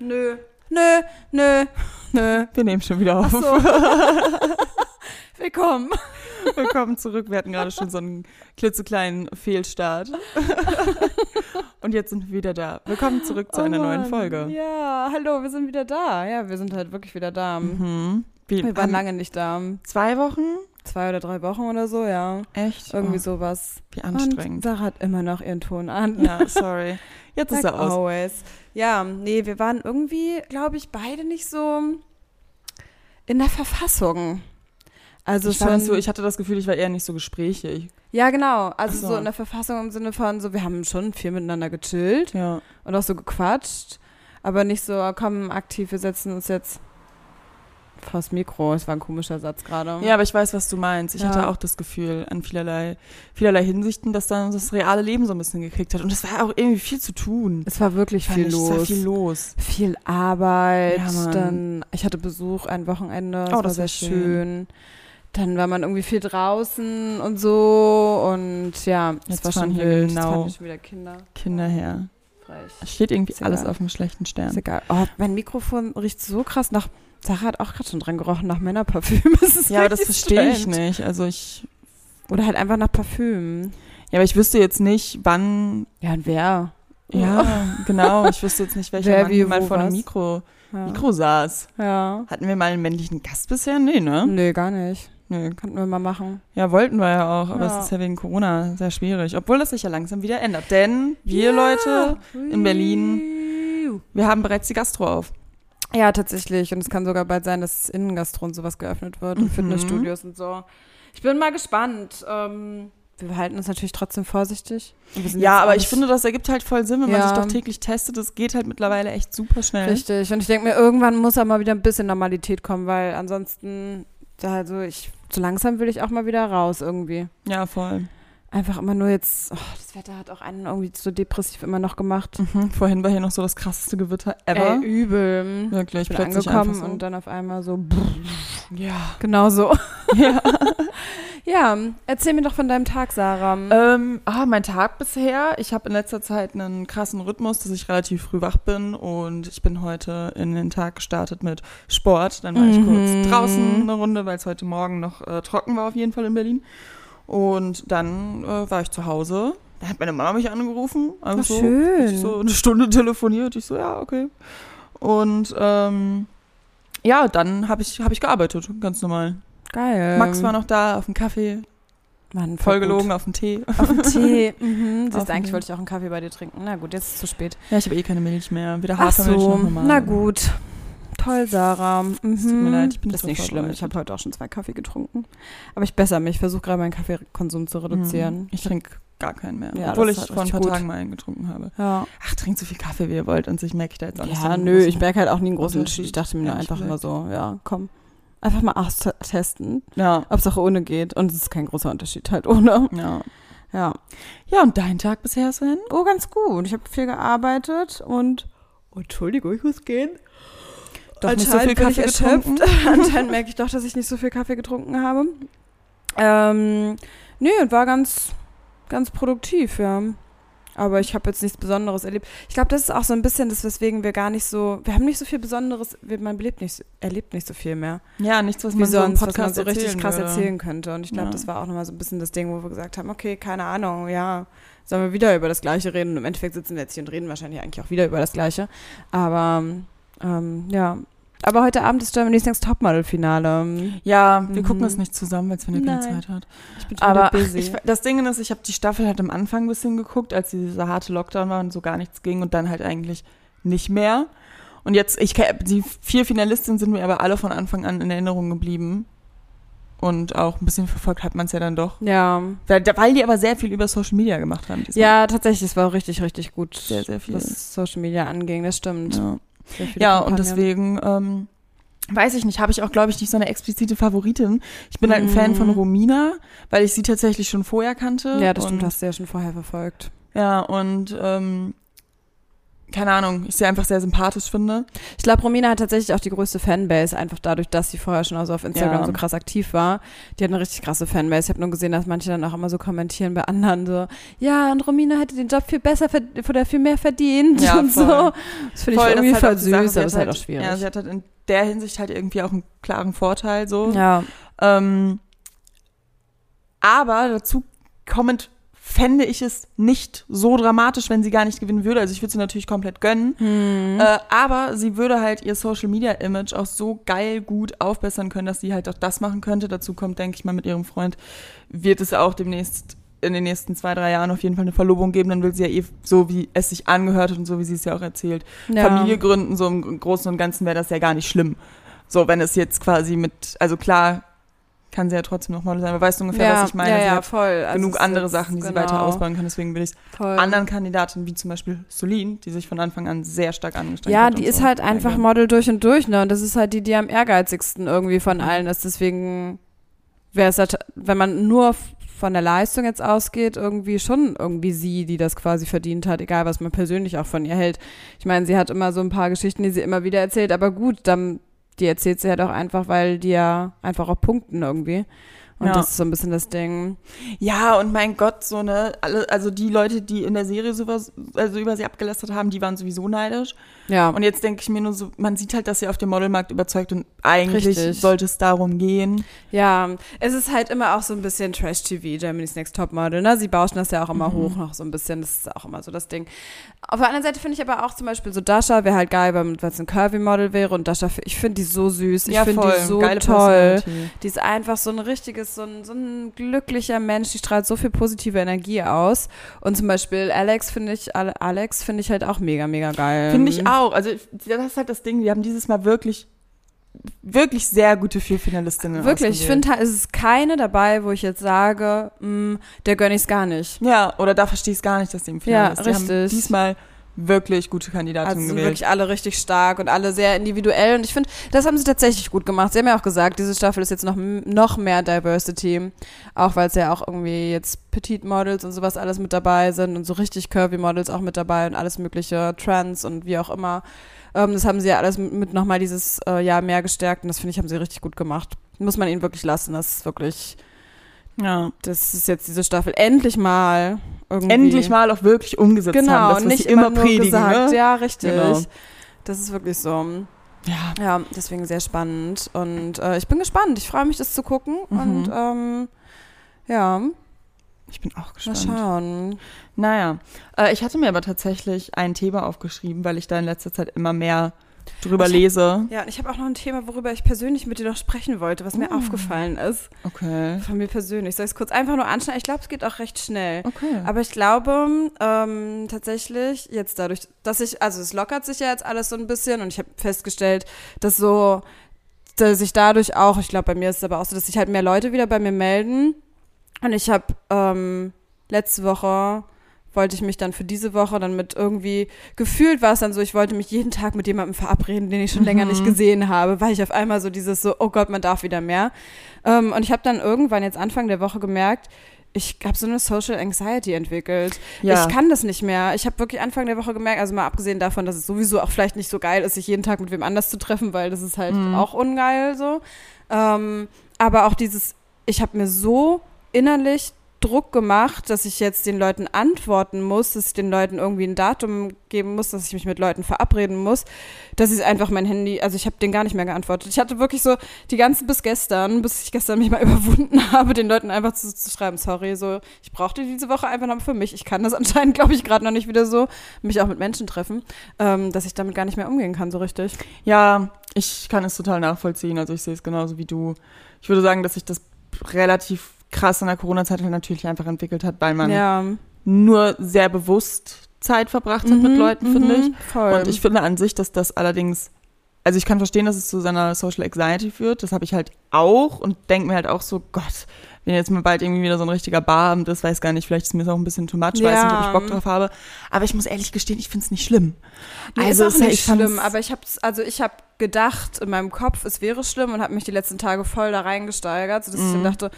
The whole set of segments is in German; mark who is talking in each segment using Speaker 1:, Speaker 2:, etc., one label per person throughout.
Speaker 1: Nö. Nö, nö, nö.
Speaker 2: Wir nehmen schon wieder auf.
Speaker 1: So. Willkommen.
Speaker 2: Willkommen zurück. Wir hatten gerade schon so einen klitzekleinen Fehlstart. Und jetzt sind wir wieder da. Willkommen zurück zu
Speaker 1: Oh
Speaker 2: einer neuen
Speaker 1: Mann.
Speaker 2: Folge.
Speaker 1: Ja, hallo, wir sind wieder da. Ja, wir sind halt wirklich wieder da.
Speaker 2: Mhm. Wir,
Speaker 1: Wir waren lange nicht da.
Speaker 2: zwei Wochen?
Speaker 1: Zwei oder drei Wochen oder so, ja.
Speaker 2: Echt?
Speaker 1: Irgendwie
Speaker 2: oh,
Speaker 1: sowas.
Speaker 2: Wie
Speaker 1: Und
Speaker 2: anstrengend.
Speaker 1: Sarah hat immer noch ihren Ton an.
Speaker 2: Ja, sorry. Jetzt ist er aus.
Speaker 1: always. Ja, nee, wir waren irgendwie, glaube ich, beide nicht so in der Verfassung. Also
Speaker 2: Ich,
Speaker 1: schon,
Speaker 2: so, ich hatte das Gefühl, ich war eher nicht so gesprächig.
Speaker 1: ja genau, also
Speaker 2: so.
Speaker 1: so. in der Verfassung im Sinne von so, wir haben schon viel miteinander gechillt
Speaker 2: Ja.
Speaker 1: und auch so gequatscht, aber nicht so, komm, aktiv, wir setzen uns jetzt vors Mikro. Das war ein komischer Satz gerade.
Speaker 2: Ja, aber ich weiß, was du meinst. Ich
Speaker 1: Ja.
Speaker 2: hatte auch das Gefühl an vielerlei, vielerlei Hinsichten, dass dann das reale Leben so ein bisschen gekriegt hat. Und es war auch irgendwie viel zu tun.
Speaker 1: Es war wirklich viel
Speaker 2: ich,
Speaker 1: los.
Speaker 2: Es war viel los.
Speaker 1: Viel Arbeit,
Speaker 2: Ja,
Speaker 1: dann ich hatte Besuch ein Wochenende, das
Speaker 2: Oh,
Speaker 1: war
Speaker 2: das
Speaker 1: sehr
Speaker 2: war
Speaker 1: schön.
Speaker 2: schön.
Speaker 1: Dann war man irgendwie viel draußen und so und ja, es war schon
Speaker 2: hier
Speaker 1: wild.
Speaker 2: genau
Speaker 1: Jetzt fahren schon wieder Kinder.
Speaker 2: Kinder her. Es steht irgendwie
Speaker 1: Ist
Speaker 2: alles
Speaker 1: egal.
Speaker 2: auf einem schlechten Stern.
Speaker 1: Ist egal. Oh, mein Mikrofon riecht so krass nach. Sarah hat auch gerade schon dran gerochen nach Männerparfüm. Ist
Speaker 2: Ja, aber das verstehe ich nicht. Also ich,
Speaker 1: Oder halt einfach nach Parfüm.
Speaker 2: ja, aber ich wüsste jetzt nicht, wann,
Speaker 1: Ja, und wer?
Speaker 2: ja, genau, ich wüsste jetzt nicht, welcher
Speaker 1: Wer,
Speaker 2: Mann
Speaker 1: wie,
Speaker 2: mal vor einem
Speaker 1: was?
Speaker 2: Mikro,
Speaker 1: Ja.
Speaker 2: Mikro saß.
Speaker 1: ja.
Speaker 2: Hatten wir mal einen männlichen Gast bisher? Nee, ne?
Speaker 1: Nee, gar nicht.
Speaker 2: Nee.
Speaker 1: Könnten wir mal machen.
Speaker 2: Ja, wollten wir ja auch, aber
Speaker 1: Ja.
Speaker 2: es ist ja wegen Corona sehr schwierig. Obwohl das sich ja langsam wieder ändert. Denn wir Leute, in Berlin- wir haben bereits die Gastro auf.
Speaker 1: Ja, tatsächlich. Und es kann sogar bald sein, dass Innengastro und sowas geöffnet wird und
Speaker 2: Mhm.
Speaker 1: Fitnessstudios und so. Ich bin mal gespannt. Ähm, wir halten uns natürlich trotzdem vorsichtig. Und
Speaker 2: Ja, aber ich finde, das ergibt halt voll Sinn, wenn man
Speaker 1: Ja.
Speaker 2: sich doch täglich testet. Das geht halt mittlerweile echt super schnell.
Speaker 1: Richtig. Und ich denke mir, irgendwann muss auch mal wieder ein bisschen Normalität kommen, weil ansonsten, also ich, so langsam will ich auch mal wieder raus irgendwie.
Speaker 2: Ja, voll.
Speaker 1: Einfach immer nur jetzt, oh, das Wetter hat auch einen irgendwie so depressiv immer noch gemacht.
Speaker 2: Mhm. Vorhin war hier noch so das krasseste Gewitter ever.
Speaker 1: Ey, übel.
Speaker 2: Wirklich,
Speaker 1: Ich bin
Speaker 2: plötzlich
Speaker 1: angekommen
Speaker 2: so.
Speaker 1: und dann auf einmal so,
Speaker 2: ja.
Speaker 1: genau so.
Speaker 2: ja.
Speaker 1: Ja, erzähl mir doch von deinem Tag, Sarah.
Speaker 2: Ähm, ah, mein Tag bisher. Ich habe in letzter Zeit einen krassen Rhythmus, dass ich relativ früh wach bin und ich bin heute in den Tag gestartet mit Sport. Dann war ich
Speaker 1: Mhm.
Speaker 2: kurz draußen eine Runde, weil es heute Morgen noch äh, trocken war auf jeden Fall in Berlin. Und dann äh, war ich zu Hause. Da hat meine Mama mich angerufen. Also
Speaker 1: Ach,
Speaker 2: so,
Speaker 1: schön.
Speaker 2: Ich so eine Stunde telefoniert. Ich so, ja, okay. Und ähm, ja, dann habe ich, hab ich gearbeitet, ganz normal.
Speaker 1: Geil.
Speaker 2: Max war noch da auf dem Kaffee,
Speaker 1: Mann, voll
Speaker 2: voll gelogen auf dem Tee.
Speaker 1: Auf dem Tee. Mhm. Siehst, eigentlich wollte ich auch einen Kaffee bei dir trinken. Na gut, jetzt ist es zu spät.
Speaker 2: Ja, ich habe eh keine Milch mehr. Weder
Speaker 1: Ach
Speaker 2: Hafermilch
Speaker 1: so,
Speaker 2: noch normal.
Speaker 1: na gut. Toll, Sarah. Mhm.
Speaker 2: tut mir leid, ich bin
Speaker 1: das ist
Speaker 2: nicht so
Speaker 1: schlimm. Ich habe heute auch schon zwei Kaffee getrunken. Aber ich bessere mich. Ich versuche gerade meinen Kaffeekonsum zu reduzieren.
Speaker 2: Mhm. Ich trinke gar keinen mehr.
Speaker 1: Ja,
Speaker 2: obwohl ich vor ein paar
Speaker 1: gut.
Speaker 2: Tagen mal einen getrunken habe.
Speaker 1: Ja,
Speaker 2: Ach, trinkt so viel Kaffee, wie ihr wollt. Und sich merke ich da jetzt auch nicht so
Speaker 1: ja
Speaker 2: einen
Speaker 1: nö, ich merke halt auch nie einen großen
Speaker 2: Unterschied.
Speaker 1: Ich dachte mir einfach immer so, ja, komm. Einfach mal austesten,
Speaker 2: Ja,
Speaker 1: ob es auch ohne geht. Und es ist kein großer Unterschied halt ohne.
Speaker 2: ja.
Speaker 1: Ja.
Speaker 2: Ja, und dein Tag bisher, Sven?
Speaker 1: Oh, ganz gut. Ich habe viel gearbeitet und. Oh, Entschuldigung, ich muss gehen.
Speaker 2: Doch nicht so viel Kaffee getrunken?
Speaker 1: Anscheinend merke ich doch, dass ich nicht so viel Kaffee getrunken habe. Ähm, nee, und war ganz, ganz produktiv, ja. Aber ich habe jetzt nichts Besonderes erlebt. Ich glaube, das ist auch so ein bisschen das, weswegen wir gar nicht so, wir haben nicht so viel Besonderes, man lebt nicht, erlebt nicht so viel mehr.
Speaker 2: Ja, nichts, was man so im Podcast
Speaker 1: so richtig krass
Speaker 2: würde.
Speaker 1: erzählen könnte. Und ich glaube,
Speaker 2: Ja.
Speaker 1: das war auch nochmal so ein bisschen das Ding, wo wir gesagt haben, okay, keine Ahnung, ja, sollen wir wieder über das Gleiche reden? Und im Endeffekt sitzen wir jetzt hier und reden wahrscheinlich eigentlich auch wieder über das Gleiche. Aber, ähm, ja. Aber heute Abend ist Germany's Next Topmodel-Finale.
Speaker 2: Ja, wir
Speaker 1: Mhm.
Speaker 2: gucken das nicht zusammen, weil Sven ja keine. Zeit hat.
Speaker 1: Ich bin schon
Speaker 2: Aber
Speaker 1: busy.
Speaker 2: ich, das Ding ist, ich habe die Staffel halt am Anfang ein bisschen geguckt, als dieser harte Lockdown war und so gar nichts ging und dann halt eigentlich nicht mehr. Und jetzt, ich die vier Finalistinnen sind mir aber alle von Anfang an in Erinnerung geblieben. Und auch ein bisschen verfolgt hat man es ja dann doch.
Speaker 1: ja.
Speaker 2: Weil, weil die aber sehr viel über Social Media gemacht haben. diesmal.
Speaker 1: Ja, tatsächlich, es war richtig, richtig gut,
Speaker 2: Sehr, sehr viel.
Speaker 1: was Social Media anging, das stimmt.
Speaker 2: Ja, ja und deswegen, ähm, weiß ich nicht, habe ich auch, glaube ich, nicht so eine explizite Favoritin. Ich bin halt ein
Speaker 1: Mhm.
Speaker 2: Fan von Romina, weil ich sie tatsächlich schon vorher kannte.
Speaker 1: Ja, das stimmt, hast du ja schon vorher verfolgt.
Speaker 2: Ja, und ähm, keine Ahnung, ich sie einfach sehr sympathisch finde.
Speaker 1: Ich glaube, Romina hat tatsächlich auch die größte Fanbase, einfach dadurch, dass sie vorher schon also auf Instagram
Speaker 2: Ja.
Speaker 1: so krass aktiv war. Die hat eine richtig krasse Fanbase. Ich habe nur gesehen, dass manche dann auch immer so kommentieren bei anderen so, ja, und Romina hätte den Job viel besser oder viel mehr verdient
Speaker 2: Ja,
Speaker 1: und
Speaker 2: voll.
Speaker 1: so. Das finde ich
Speaker 2: Voll,
Speaker 1: irgendwie
Speaker 2: das
Speaker 1: voll
Speaker 2: halt
Speaker 1: süß,
Speaker 2: Sache,
Speaker 1: aber ist halt auch schwierig.
Speaker 2: Ja, sie hat halt in der Hinsicht halt irgendwie auch einen klaren Vorteil so.
Speaker 1: ja.
Speaker 2: Ähm, aber dazu kommend fände ich es nicht so dramatisch, wenn sie gar nicht gewinnen würde. Also ich würde sie natürlich komplett gönnen.
Speaker 1: Hm.
Speaker 2: Äh, aber sie würde halt ihr Social Media Image auch so geil gut aufbessern können, dass sie halt auch das machen könnte. Dazu kommt, denke ich mal, mit ihrem Freund wird es auch demnächst in den nächsten zwei, drei Jahren auf jeden Fall eine Verlobung geben. Dann will sie ja eh, so wie es sich angehört hat und so wie sie es ja auch erzählt,
Speaker 1: Ja.
Speaker 2: Familie gründen, so im Großen und Ganzen wäre das ja gar nicht schlimm. So, wenn es jetzt quasi mit, also klar, kann sie ja trotzdem noch Model sein, aber weißt du ungefähr,
Speaker 1: ja,
Speaker 2: was ich meine?
Speaker 1: Ja,
Speaker 2: sie
Speaker 1: ja, voll. Also es
Speaker 2: genug andere Sachen, die sie
Speaker 1: genau,
Speaker 2: weiter ausbauen kann, deswegen will ich
Speaker 1: Voll.
Speaker 2: anderen Kandidatinnen, wie zum Beispiel Solin, die sich von Anfang an sehr stark angestrengt
Speaker 1: Ja,
Speaker 2: hat.
Speaker 1: die
Speaker 2: und
Speaker 1: ist
Speaker 2: so.
Speaker 1: halt einfach
Speaker 2: Ja.
Speaker 1: Model durch und durch, ne? Und das ist halt die, die am ehrgeizigsten irgendwie von allen ist. Deswegen wäre es halt, wenn man nur von der Leistung jetzt ausgeht, irgendwie schon irgendwie sie, die das quasi verdient hat, egal was man persönlich auch von ihr hält. Ich meine, sie hat immer so ein paar Geschichten, die sie immer wieder erzählt, aber gut, dann, die erzählt sie halt auch einfach, weil die ja einfach auch punkten irgendwie. Und
Speaker 2: Ja.
Speaker 1: das ist so ein bisschen das Ding.
Speaker 2: Ja, und mein Gott, so ne, alle, also die Leute, die in der Serie sowas, also über sie abgelästert haben, die waren sowieso neidisch.
Speaker 1: Ja.
Speaker 2: Und jetzt denke ich mir nur so, man sieht halt, dass sie auf dem Modelmarkt überzeugt und eigentlich
Speaker 1: Richtig.
Speaker 2: sollte es darum gehen.
Speaker 1: Ja, es ist halt immer auch so ein bisschen Trash-TV, Germany's Next Topmodel, ne? Sie bauschen das ja auch
Speaker 2: Mhm.
Speaker 1: immer hoch noch so ein bisschen, das ist auch immer so das Ding. Auf der anderen Seite finde ich aber auch zum Beispiel so Dasha wäre halt geil, weil es ein Curvy-Model wäre und Dasha, ich finde die so süß, ich finde die so
Speaker 2: Geile
Speaker 1: toll. Die ist einfach so ein richtiges, so ein, so ein glücklicher Mensch, die strahlt so viel positive Energie aus. Und zum Beispiel Alex finde ich, Ale- Alex finde ich halt auch mega, mega geil.
Speaker 2: Finde ich auch. Also das ist halt das Ding, die haben dieses Mal wirklich, wirklich sehr gute vier Finalistinnen
Speaker 1: Wirklich, ich finde halt, es ist keine dabei, wo ich jetzt sage, mh, der gönn ich's gar nicht.
Speaker 2: Ja, oder da verstehe ich es gar nicht, dass die im Finale
Speaker 1: Ja,
Speaker 2: ist. Die haben
Speaker 1: richtig.
Speaker 2: diesmal wirklich gute Kandidatinnen
Speaker 1: Also sind
Speaker 2: gewählt.
Speaker 1: wirklich alle richtig stark und alle sehr individuell. Und ich finde, das haben sie tatsächlich gut gemacht. Sie haben ja auch gesagt, diese Staffel ist jetzt noch, noch mehr Diversity. Auch weil es ja auch irgendwie jetzt Petite Models und sowas alles mit dabei sind und so richtig Curvy Models auch mit dabei und alles mögliche Trans und wie auch immer. Ähm, das haben sie ja alles mit, mit nochmal dieses äh, Jahr mehr gestärkt und das finde ich, haben sie richtig gut gemacht. Muss man ihnen wirklich lassen. Das ist wirklich,
Speaker 2: ja.
Speaker 1: das ist jetzt diese Staffel endlich mal irgendwie.
Speaker 2: Endlich mal auch wirklich umgesetzt
Speaker 1: Genau,
Speaker 2: haben. Das, was
Speaker 1: nicht
Speaker 2: sie immer
Speaker 1: nur
Speaker 2: predigen.
Speaker 1: gesagt.
Speaker 2: Ne?
Speaker 1: Ja, richtig.
Speaker 2: Genau.
Speaker 1: Das ist wirklich so.
Speaker 2: Ja.
Speaker 1: Ja, deswegen sehr spannend. Und äh, ich bin gespannt. Ich freue mich, das zu gucken.
Speaker 2: Mhm.
Speaker 1: Und ähm, ja,
Speaker 2: Ich bin auch
Speaker 1: mal
Speaker 2: gespannt.
Speaker 1: schauen.
Speaker 2: Naja, äh, ich hatte mir aber tatsächlich ein Thema aufgeschrieben, weil ich da in letzter Zeit immer mehr drüber
Speaker 1: Ich hab-
Speaker 2: lese.
Speaker 1: Ja, und ich habe auch noch ein Thema, worüber ich persönlich mit dir noch sprechen wollte, was mir
Speaker 2: Oh.
Speaker 1: aufgefallen ist.
Speaker 2: Okay.
Speaker 1: Von mir persönlich. Soll ich es kurz einfach nur anschneiden? Ich glaube, es geht auch recht schnell.
Speaker 2: Okay.
Speaker 1: Aber ich glaube ähm, tatsächlich, jetzt dadurch, dass ich, also es lockert sich ja jetzt alles so ein bisschen und ich habe festgestellt, dass so, dass ich dadurch auch, ich glaube, bei mir ist es aber auch so, dass sich halt mehr Leute wieder bei mir melden. Und ich habe ähm, letzte Woche wollte ich mich dann für diese Woche dann mit irgendwie, gefühlt war es dann so, ich wollte mich jeden Tag mit jemandem verabreden, den ich schon länger nicht gesehen habe, weil ich auf einmal so dieses so, oh Gott, man darf wieder mehr. Ähm, und ich habe dann irgendwann jetzt Anfang der Woche gemerkt, ich habe so eine Social Anxiety entwickelt.
Speaker 2: Ja.
Speaker 1: Ich kann das nicht mehr. Ich habe wirklich Anfang der Woche gemerkt, also mal abgesehen davon, dass es sowieso auch vielleicht nicht so geil ist, sich jeden Tag mit wem anders zu treffen, weil das ist halt auch ungeil so. Ähm, aber auch dieses, ich habe mir so innerlich Druck gemacht, dass ich jetzt den Leuten antworten muss, dass ich den Leuten irgendwie ein Datum geben muss, dass ich mich mit Leuten verabreden muss, dass ich einfach mein Handy, also ich habe den gar nicht mehr geantwortet. Ich hatte wirklich so die ganzen bis gestern, bis ich gestern mich mal überwunden habe, den Leuten einfach zu, zu schreiben, sorry, so ich brauchte diese Woche einfach noch für mich. Ich kann das anscheinend, glaube ich, gerade noch nicht wieder so, mich auch mit Menschen treffen, ähm, dass ich damit gar nicht mehr umgehen kann so richtig.
Speaker 2: Ja, ich kann es total nachvollziehen. Also ich sehe es genauso wie du. Ich würde sagen, dass sich das relativ krass in der Corona-Zeit halt natürlich einfach entwickelt hat, weil man
Speaker 1: ja,
Speaker 2: nur sehr bewusst Zeit verbracht hat mit
Speaker 1: Mhm,
Speaker 2: Leuten, finde ich.
Speaker 1: mhm, Voll.
Speaker 2: Und ich finde an sich, dass das allerdings, also ich kann verstehen, dass es zu seiner Social Anxiety führt. Das habe ich halt auch und denke mir halt auch so, Gott, wenn jetzt mal bald irgendwie wieder so ein richtiger Barabend ist, weiß gar nicht, vielleicht ist mir das auch ein bisschen too much, weiß
Speaker 1: Ja.
Speaker 2: nicht, ob ich Bock drauf habe. Aber ich muss ehrlich gestehen, ich finde es nicht schlimm.
Speaker 1: Nee,
Speaker 2: also
Speaker 1: ist auch nicht
Speaker 2: ich
Speaker 1: schlimm, aber ich habe also ich habe gedacht in meinem Kopf, es wäre schlimm und habe mich die letzten Tage voll da reingesteigert, sodass ich
Speaker 2: Mhm.
Speaker 1: dann dachte,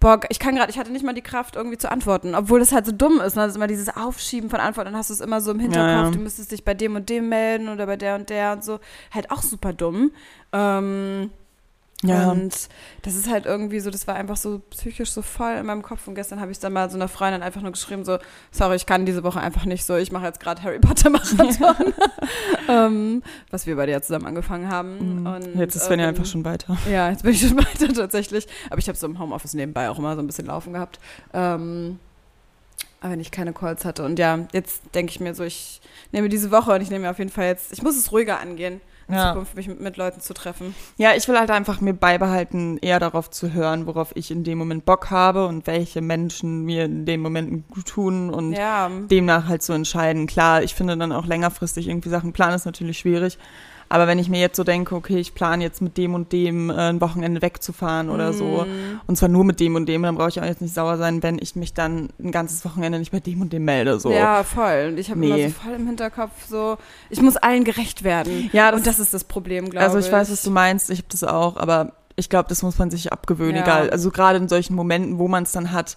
Speaker 1: boah, ich kann gerade, ich hatte nicht mal die Kraft irgendwie zu antworten, obwohl das halt so dumm ist. Ne? Das ist immer dieses Aufschieben von Antworten, dann hast du es immer so im Hinterkopf,
Speaker 2: Ja, ja.
Speaker 1: du müsstest dich bei dem und dem melden oder bei der und der und so. Halt auch super dumm. Ähm,
Speaker 2: Ja.
Speaker 1: Und das ist halt irgendwie so, das war einfach so psychisch so voll in meinem Kopf. Und gestern habe ich dann mal so einer Freundin einfach nur geschrieben, so, sorry, ich kann diese Woche einfach nicht so, ich mache jetzt gerade Harry Potter Marathon. ähm, was wir beide ja zusammen angefangen haben. Und,
Speaker 2: Mhm. Jetzt ist Svenja
Speaker 1: ähm,
Speaker 2: einfach schon weiter.
Speaker 1: Ja, jetzt bin ich schon weiter tatsächlich. Aber ich habe so im Homeoffice nebenbei auch immer so ein bisschen laufen gehabt. Ähm, aber wenn ich keine Calls hatte. Und ja, jetzt denke ich mir so, ich nehme diese Woche und ich nehme mir auf jeden Fall jetzt, ich muss es ruhiger angehen, in
Speaker 2: Ja.
Speaker 1: Zukunft mich mit, mit Leuten zu treffen.
Speaker 2: Ja, ich will halt einfach mir beibehalten, eher darauf zu hören, worauf ich in dem Moment Bock habe und welche Menschen mir in dem Moment gut tun und
Speaker 1: Ja,
Speaker 2: demnach halt zu entscheiden. Klar, ich finde dann auch längerfristig irgendwie Sachen planen ist natürlich schwierig. Aber wenn ich mir jetzt so denke, okay, ich plane jetzt mit dem und dem äh, ein Wochenende wegzufahren oder so,
Speaker 1: Mm.
Speaker 2: und zwar nur mit dem und dem, dann brauche ich auch jetzt nicht sauer sein, wenn ich mich dann ein ganzes Wochenende nicht bei dem und dem melde. So.
Speaker 1: Ja, voll. Und ich habe
Speaker 2: Nee.
Speaker 1: immer so voll im Hinterkopf so, ich muss allen gerecht werden.
Speaker 2: Ja, das-
Speaker 1: und das ist das Problem, glaube ich.
Speaker 2: Also ich weiß, was du meinst, ich habe das auch, aber ich glaube, das muss man sich abgewöhnen,
Speaker 1: Ja.
Speaker 2: egal. Also gerade in solchen Momenten, wo man es dann hat,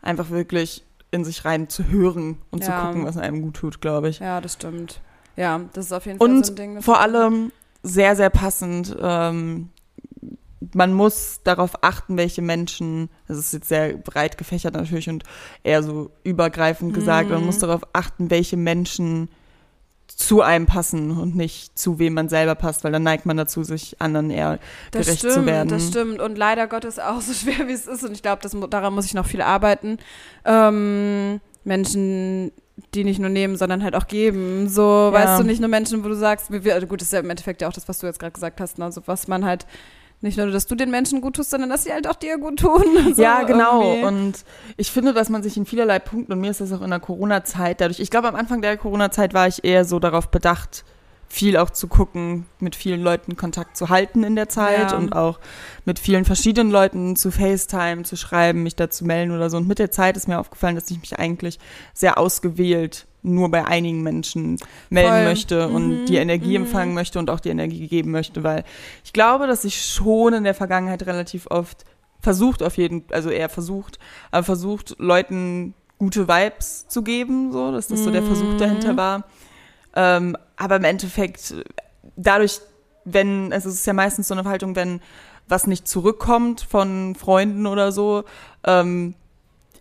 Speaker 2: einfach wirklich in sich rein zu hören und zu
Speaker 1: Ja.
Speaker 2: gucken, was einem gut tut, glaube ich.
Speaker 1: Ja, das stimmt. Ja, das ist auf jeden Fall
Speaker 2: Und
Speaker 1: so ein Ding. das-
Speaker 2: vor allem sehr, sehr passend, ähm, man muss darauf achten, welche Menschen, das ist jetzt sehr breit gefächert natürlich und eher so übergreifend gesagt, man
Speaker 1: Mhm.
Speaker 2: muss darauf achten, welche Menschen zu einem passen und nicht zu wem man selber passt, weil dann neigt man dazu, sich anderen eher
Speaker 1: Das
Speaker 2: gerecht
Speaker 1: stimmt,
Speaker 2: zu werden.
Speaker 1: das stimmt. Und leider Gottes auch so schwer, wie es ist. Und ich glaube, daran muss ich noch viel arbeiten. Ähm, Menschen, die nicht nur nehmen, sondern halt auch geben. So,
Speaker 2: Ja.
Speaker 1: weißt du, nicht nur Menschen, wo du sagst, also gut, das ist ja im Endeffekt ja auch das, was du jetzt gerade gesagt hast, ne? also was man halt, nicht nur, dass du den Menschen gut tust, sondern dass sie halt auch dir gut tun. So
Speaker 2: ja, genau.
Speaker 1: irgendwie.
Speaker 2: Und ich finde, dass man sich in vielerlei Punkten, und mir ist das auch in der Corona-Zeit dadurch, ich glaube, am Anfang der Corona-Zeit war ich eher so darauf bedacht, viel auch zu gucken, mit vielen Leuten Kontakt zu halten in der Zeit
Speaker 1: Ja.
Speaker 2: und auch mit vielen verschiedenen Leuten zu FaceTime, zu schreiben, mich da zu melden oder so. Und mit der Zeit ist mir aufgefallen, dass ich mich eigentlich sehr ausgewählt nur bei einigen Menschen melden
Speaker 1: Voll.
Speaker 2: möchte und
Speaker 1: Mhm,
Speaker 2: die Energie
Speaker 1: mhm.
Speaker 2: empfangen möchte und auch die Energie geben möchte, weil ich glaube, dass ich schon in der Vergangenheit relativ oft versucht auf jeden, also eher versucht, aber versucht, Leuten gute Vibes zu geben, so, dass das so der Versuch
Speaker 1: Mhm.
Speaker 2: dahinter war. Ähm, aber im Endeffekt, dadurch, wenn, also es ist ja meistens so eine Haltung, wenn was nicht zurückkommt von Freunden oder so, ähm,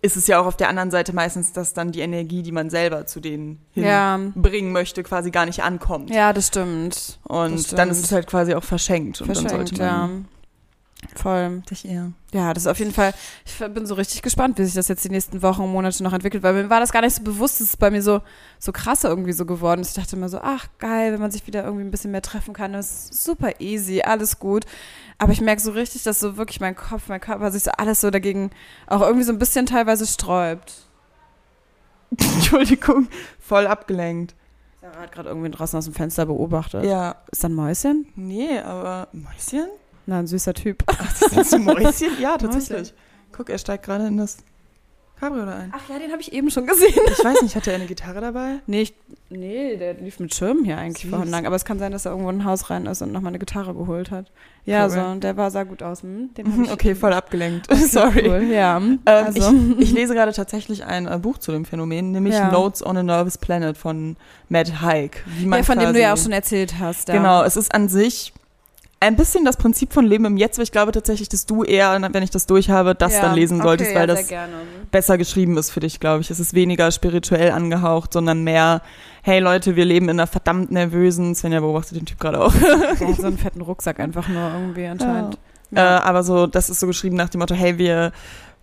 Speaker 2: ist es ja auch auf der anderen Seite meistens, dass dann die Energie, die man selber zu denen
Speaker 1: ja.
Speaker 2: hinbringen möchte, quasi gar nicht ankommt.
Speaker 1: ja, das stimmt.
Speaker 2: Und
Speaker 1: das
Speaker 2: dann ist
Speaker 1: stimmt.
Speaker 2: es halt quasi auch verschenkt. Und
Speaker 1: Verschenkt,
Speaker 2: dann sollte
Speaker 1: ja. Voll.
Speaker 2: sich eher.
Speaker 1: Ja, das ist auf jeden Fall, ich bin so richtig gespannt, wie sich das jetzt die nächsten Wochen und Monate noch entwickelt, weil mir war das gar nicht so bewusst, es ist bei mir so, so krass irgendwie so geworden. Ich dachte immer so, ach geil, wenn man sich wieder irgendwie ein bisschen mehr treffen kann, das ist super easy, alles gut. Aber ich merke so richtig, dass so wirklich mein Kopf, mein Körper sich so alles so dagegen auch irgendwie so ein bisschen teilweise sträubt.
Speaker 2: Entschuldigung, voll abgelenkt.
Speaker 1: Sarah hat gerade irgendwie draußen aus dem Fenster beobachtet.
Speaker 2: Ja.
Speaker 1: Ist da ein Mäuschen?
Speaker 2: Nee, aber Mäuschen?
Speaker 1: Na, ein süßer Typ.
Speaker 2: Ach, das ist ein Mäuschen? Ja,
Speaker 1: Mäuschen.
Speaker 2: tatsächlich. Guck, er steigt gerade in das Cabriolet ein.
Speaker 1: Ach ja, den habe ich eben schon gesehen.
Speaker 2: Ich weiß nicht, hat er eine Gitarre dabei?
Speaker 1: Nee, ich, nee, der lief mit Schirm hier eigentlich
Speaker 2: Süß.
Speaker 1: vorhin lang. Aber es kann sein, dass er irgendwo in ein Haus rein ist und nochmal eine Gitarre geholt hat. Ja,
Speaker 2: Cool.
Speaker 1: so, der war, sah gut aus. Hm?
Speaker 2: Okay, voll abgelenkt.
Speaker 1: Okay,
Speaker 2: Sorry.
Speaker 1: Cool. Ja,
Speaker 2: Ähm,
Speaker 1: also.
Speaker 2: ich, ich lese gerade tatsächlich ein äh, Buch zu dem Phänomen, nämlich
Speaker 1: Ja.
Speaker 2: Notes on a Nervous Planet von Matt Haig.
Speaker 1: Ja, von dem du ja auch schon erzählt hast. Ja.
Speaker 2: Genau, es ist an sich ein bisschen das Prinzip von Leben im Jetzt, aber ich glaube tatsächlich, dass du eher, wenn ich das durchhabe, das
Speaker 1: ja.
Speaker 2: dann lesen solltest,
Speaker 1: okay,
Speaker 2: weil
Speaker 1: ja,
Speaker 2: das
Speaker 1: gerne.
Speaker 2: besser geschrieben ist für dich, glaube ich. Es ist weniger spirituell angehaucht, sondern mehr, hey Leute, wir leben in einer verdammt nervösen, Svenja beobachtet den Typ gerade auch,
Speaker 1: hat so einen fetten Rucksack einfach nur irgendwie anscheinend.
Speaker 2: äh, aber so, das ist so geschrieben nach dem Motto, hey, wir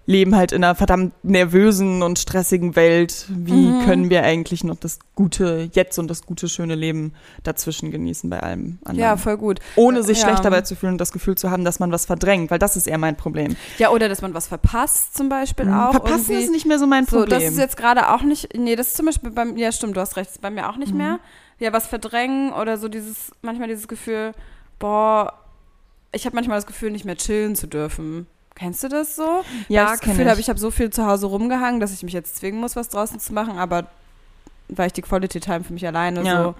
Speaker 2: leben halt in einer verdammt nervösen und stressigen Welt. Wie
Speaker 1: Mhm.
Speaker 2: können wir eigentlich noch das gute Jetzt und das gute, schöne Leben dazwischen genießen bei allem anderen?
Speaker 1: Ja, voll gut.
Speaker 2: ohne sich
Speaker 1: Ja.
Speaker 2: schlecht dabei zu fühlen und das Gefühl zu haben, dass man was verdrängt, weil das ist eher mein Problem.
Speaker 1: Ja, oder dass man was verpasst zum Beispiel auch.
Speaker 2: Verpassen
Speaker 1: irgendwie.
Speaker 2: ist nicht mehr so mein
Speaker 1: So,
Speaker 2: Problem.
Speaker 1: das ist jetzt gerade auch nicht, nee, das ist zum Beispiel bei mir, ja stimmt, du hast recht, das ist bei mir auch nicht
Speaker 2: Mhm.
Speaker 1: mehr. Ja, was verdrängen oder so dieses, manchmal dieses Gefühl, boah, ich habe manchmal das Gefühl, nicht mehr chillen zu dürfen. Kennst du das so? Weil ich das Gefühl habe, ich habe so viel zu Hause rumgehangen, dass ich mich jetzt zwingen muss, was draußen zu machen, aber weil ich die Quality Time für mich alleine
Speaker 2: Ja.
Speaker 1: so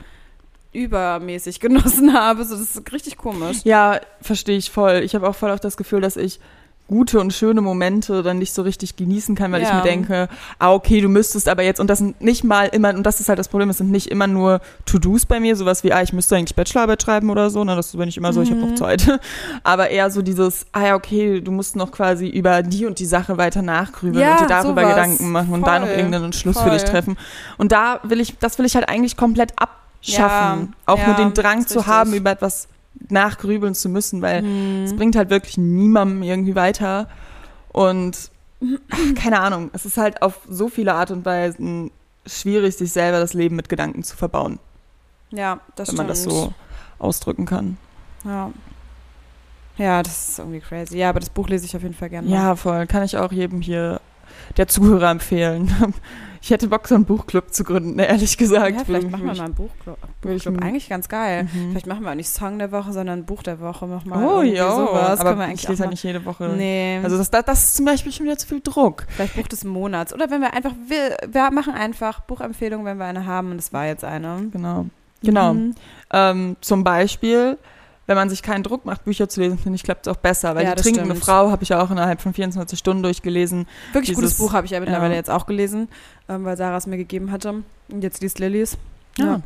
Speaker 1: übermäßig genossen habe, so das ist richtig komisch.
Speaker 2: Ja, verstehe ich voll. Ich habe auch voll auch das Gefühl, dass ich gute und schöne Momente dann nicht so richtig genießen kann, weil ich
Speaker 1: Ja.
Speaker 2: mir denke, ah, okay, du müsstest aber jetzt, und das sind nicht mal immer, und das ist halt das Problem, es sind nicht immer nur To-Dos bei mir, sowas wie, ah, ich müsste eigentlich Bachelorarbeit schreiben oder so, ne, das bin ich immer so, ich habe noch
Speaker 1: Mhm.
Speaker 2: Zeit. Aber eher so dieses, ah ja, okay, du musst noch quasi über die und die Sache weiter nachgrübeln
Speaker 1: Ja,
Speaker 2: und dir darüber
Speaker 1: sowas.
Speaker 2: Gedanken machen und da noch
Speaker 1: Voll.
Speaker 2: irgendeinen Entschluss für dich
Speaker 1: Voll.
Speaker 2: treffen. Und da will ich, das will ich halt eigentlich komplett abschaffen.
Speaker 1: Ja,
Speaker 2: auch
Speaker 1: ja,
Speaker 2: nur den Drang zu haben, über etwas nachgrübeln zu müssen, weil es
Speaker 1: Mhm.
Speaker 2: bringt halt wirklich niemandem irgendwie weiter. Und keine Ahnung, es ist halt auf so viele Art und Weisen schwierig, sich selber das Leben mit Gedanken zu verbauen,
Speaker 1: Ja, das
Speaker 2: wenn man das so ausdrücken kann.
Speaker 1: Ja. Ja, das ist irgendwie crazy. Ja, aber das Buch lese ich auf jeden Fall gerne.
Speaker 2: Ja, voll. Kann ich auch jedem hier der Zuhörer empfehlen. Ich hätte Bock, so einen Buchclub zu gründen, ehrlich gesagt.
Speaker 1: ja vielleicht machen wir mal einen Buchclub. Buchclub. Eigentlich ganz geil.
Speaker 2: Mhm.
Speaker 1: Vielleicht machen wir auch nicht Song der Woche, sondern Buch der Woche nochmal.
Speaker 2: Oh ja,
Speaker 1: sowas.
Speaker 2: aber
Speaker 1: wir
Speaker 2: ich
Speaker 1: eigentlich
Speaker 2: lese
Speaker 1: auch
Speaker 2: halt nicht jede Woche.
Speaker 1: Nee.
Speaker 2: Also das, das, das ist zum Beispiel schon wieder zu viel Druck.
Speaker 1: Vielleicht Buch des Monats. Oder wenn wir einfach, wir, wir machen einfach Buchempfehlungen, wenn wir eine haben. Und das war jetzt eine.
Speaker 2: Genau. Genau.
Speaker 1: Mhm.
Speaker 2: Ähm, zum Beispiel, wenn man sich keinen Druck macht, Bücher zu lesen, finde ich, klappt es auch besser. Weil
Speaker 1: Ja,
Speaker 2: die trinkende
Speaker 1: stimmt.
Speaker 2: Frau habe ich ja auch innerhalb von 24 Stunden durchgelesen.
Speaker 1: Wirklich gutes
Speaker 2: Dieses-
Speaker 1: Buch habe ich ja mittlerweile
Speaker 2: ja.
Speaker 1: jetzt auch gelesen, ähm, weil Sarah es mir gegeben hatte. Und jetzt liest Lillys.
Speaker 2: Ja.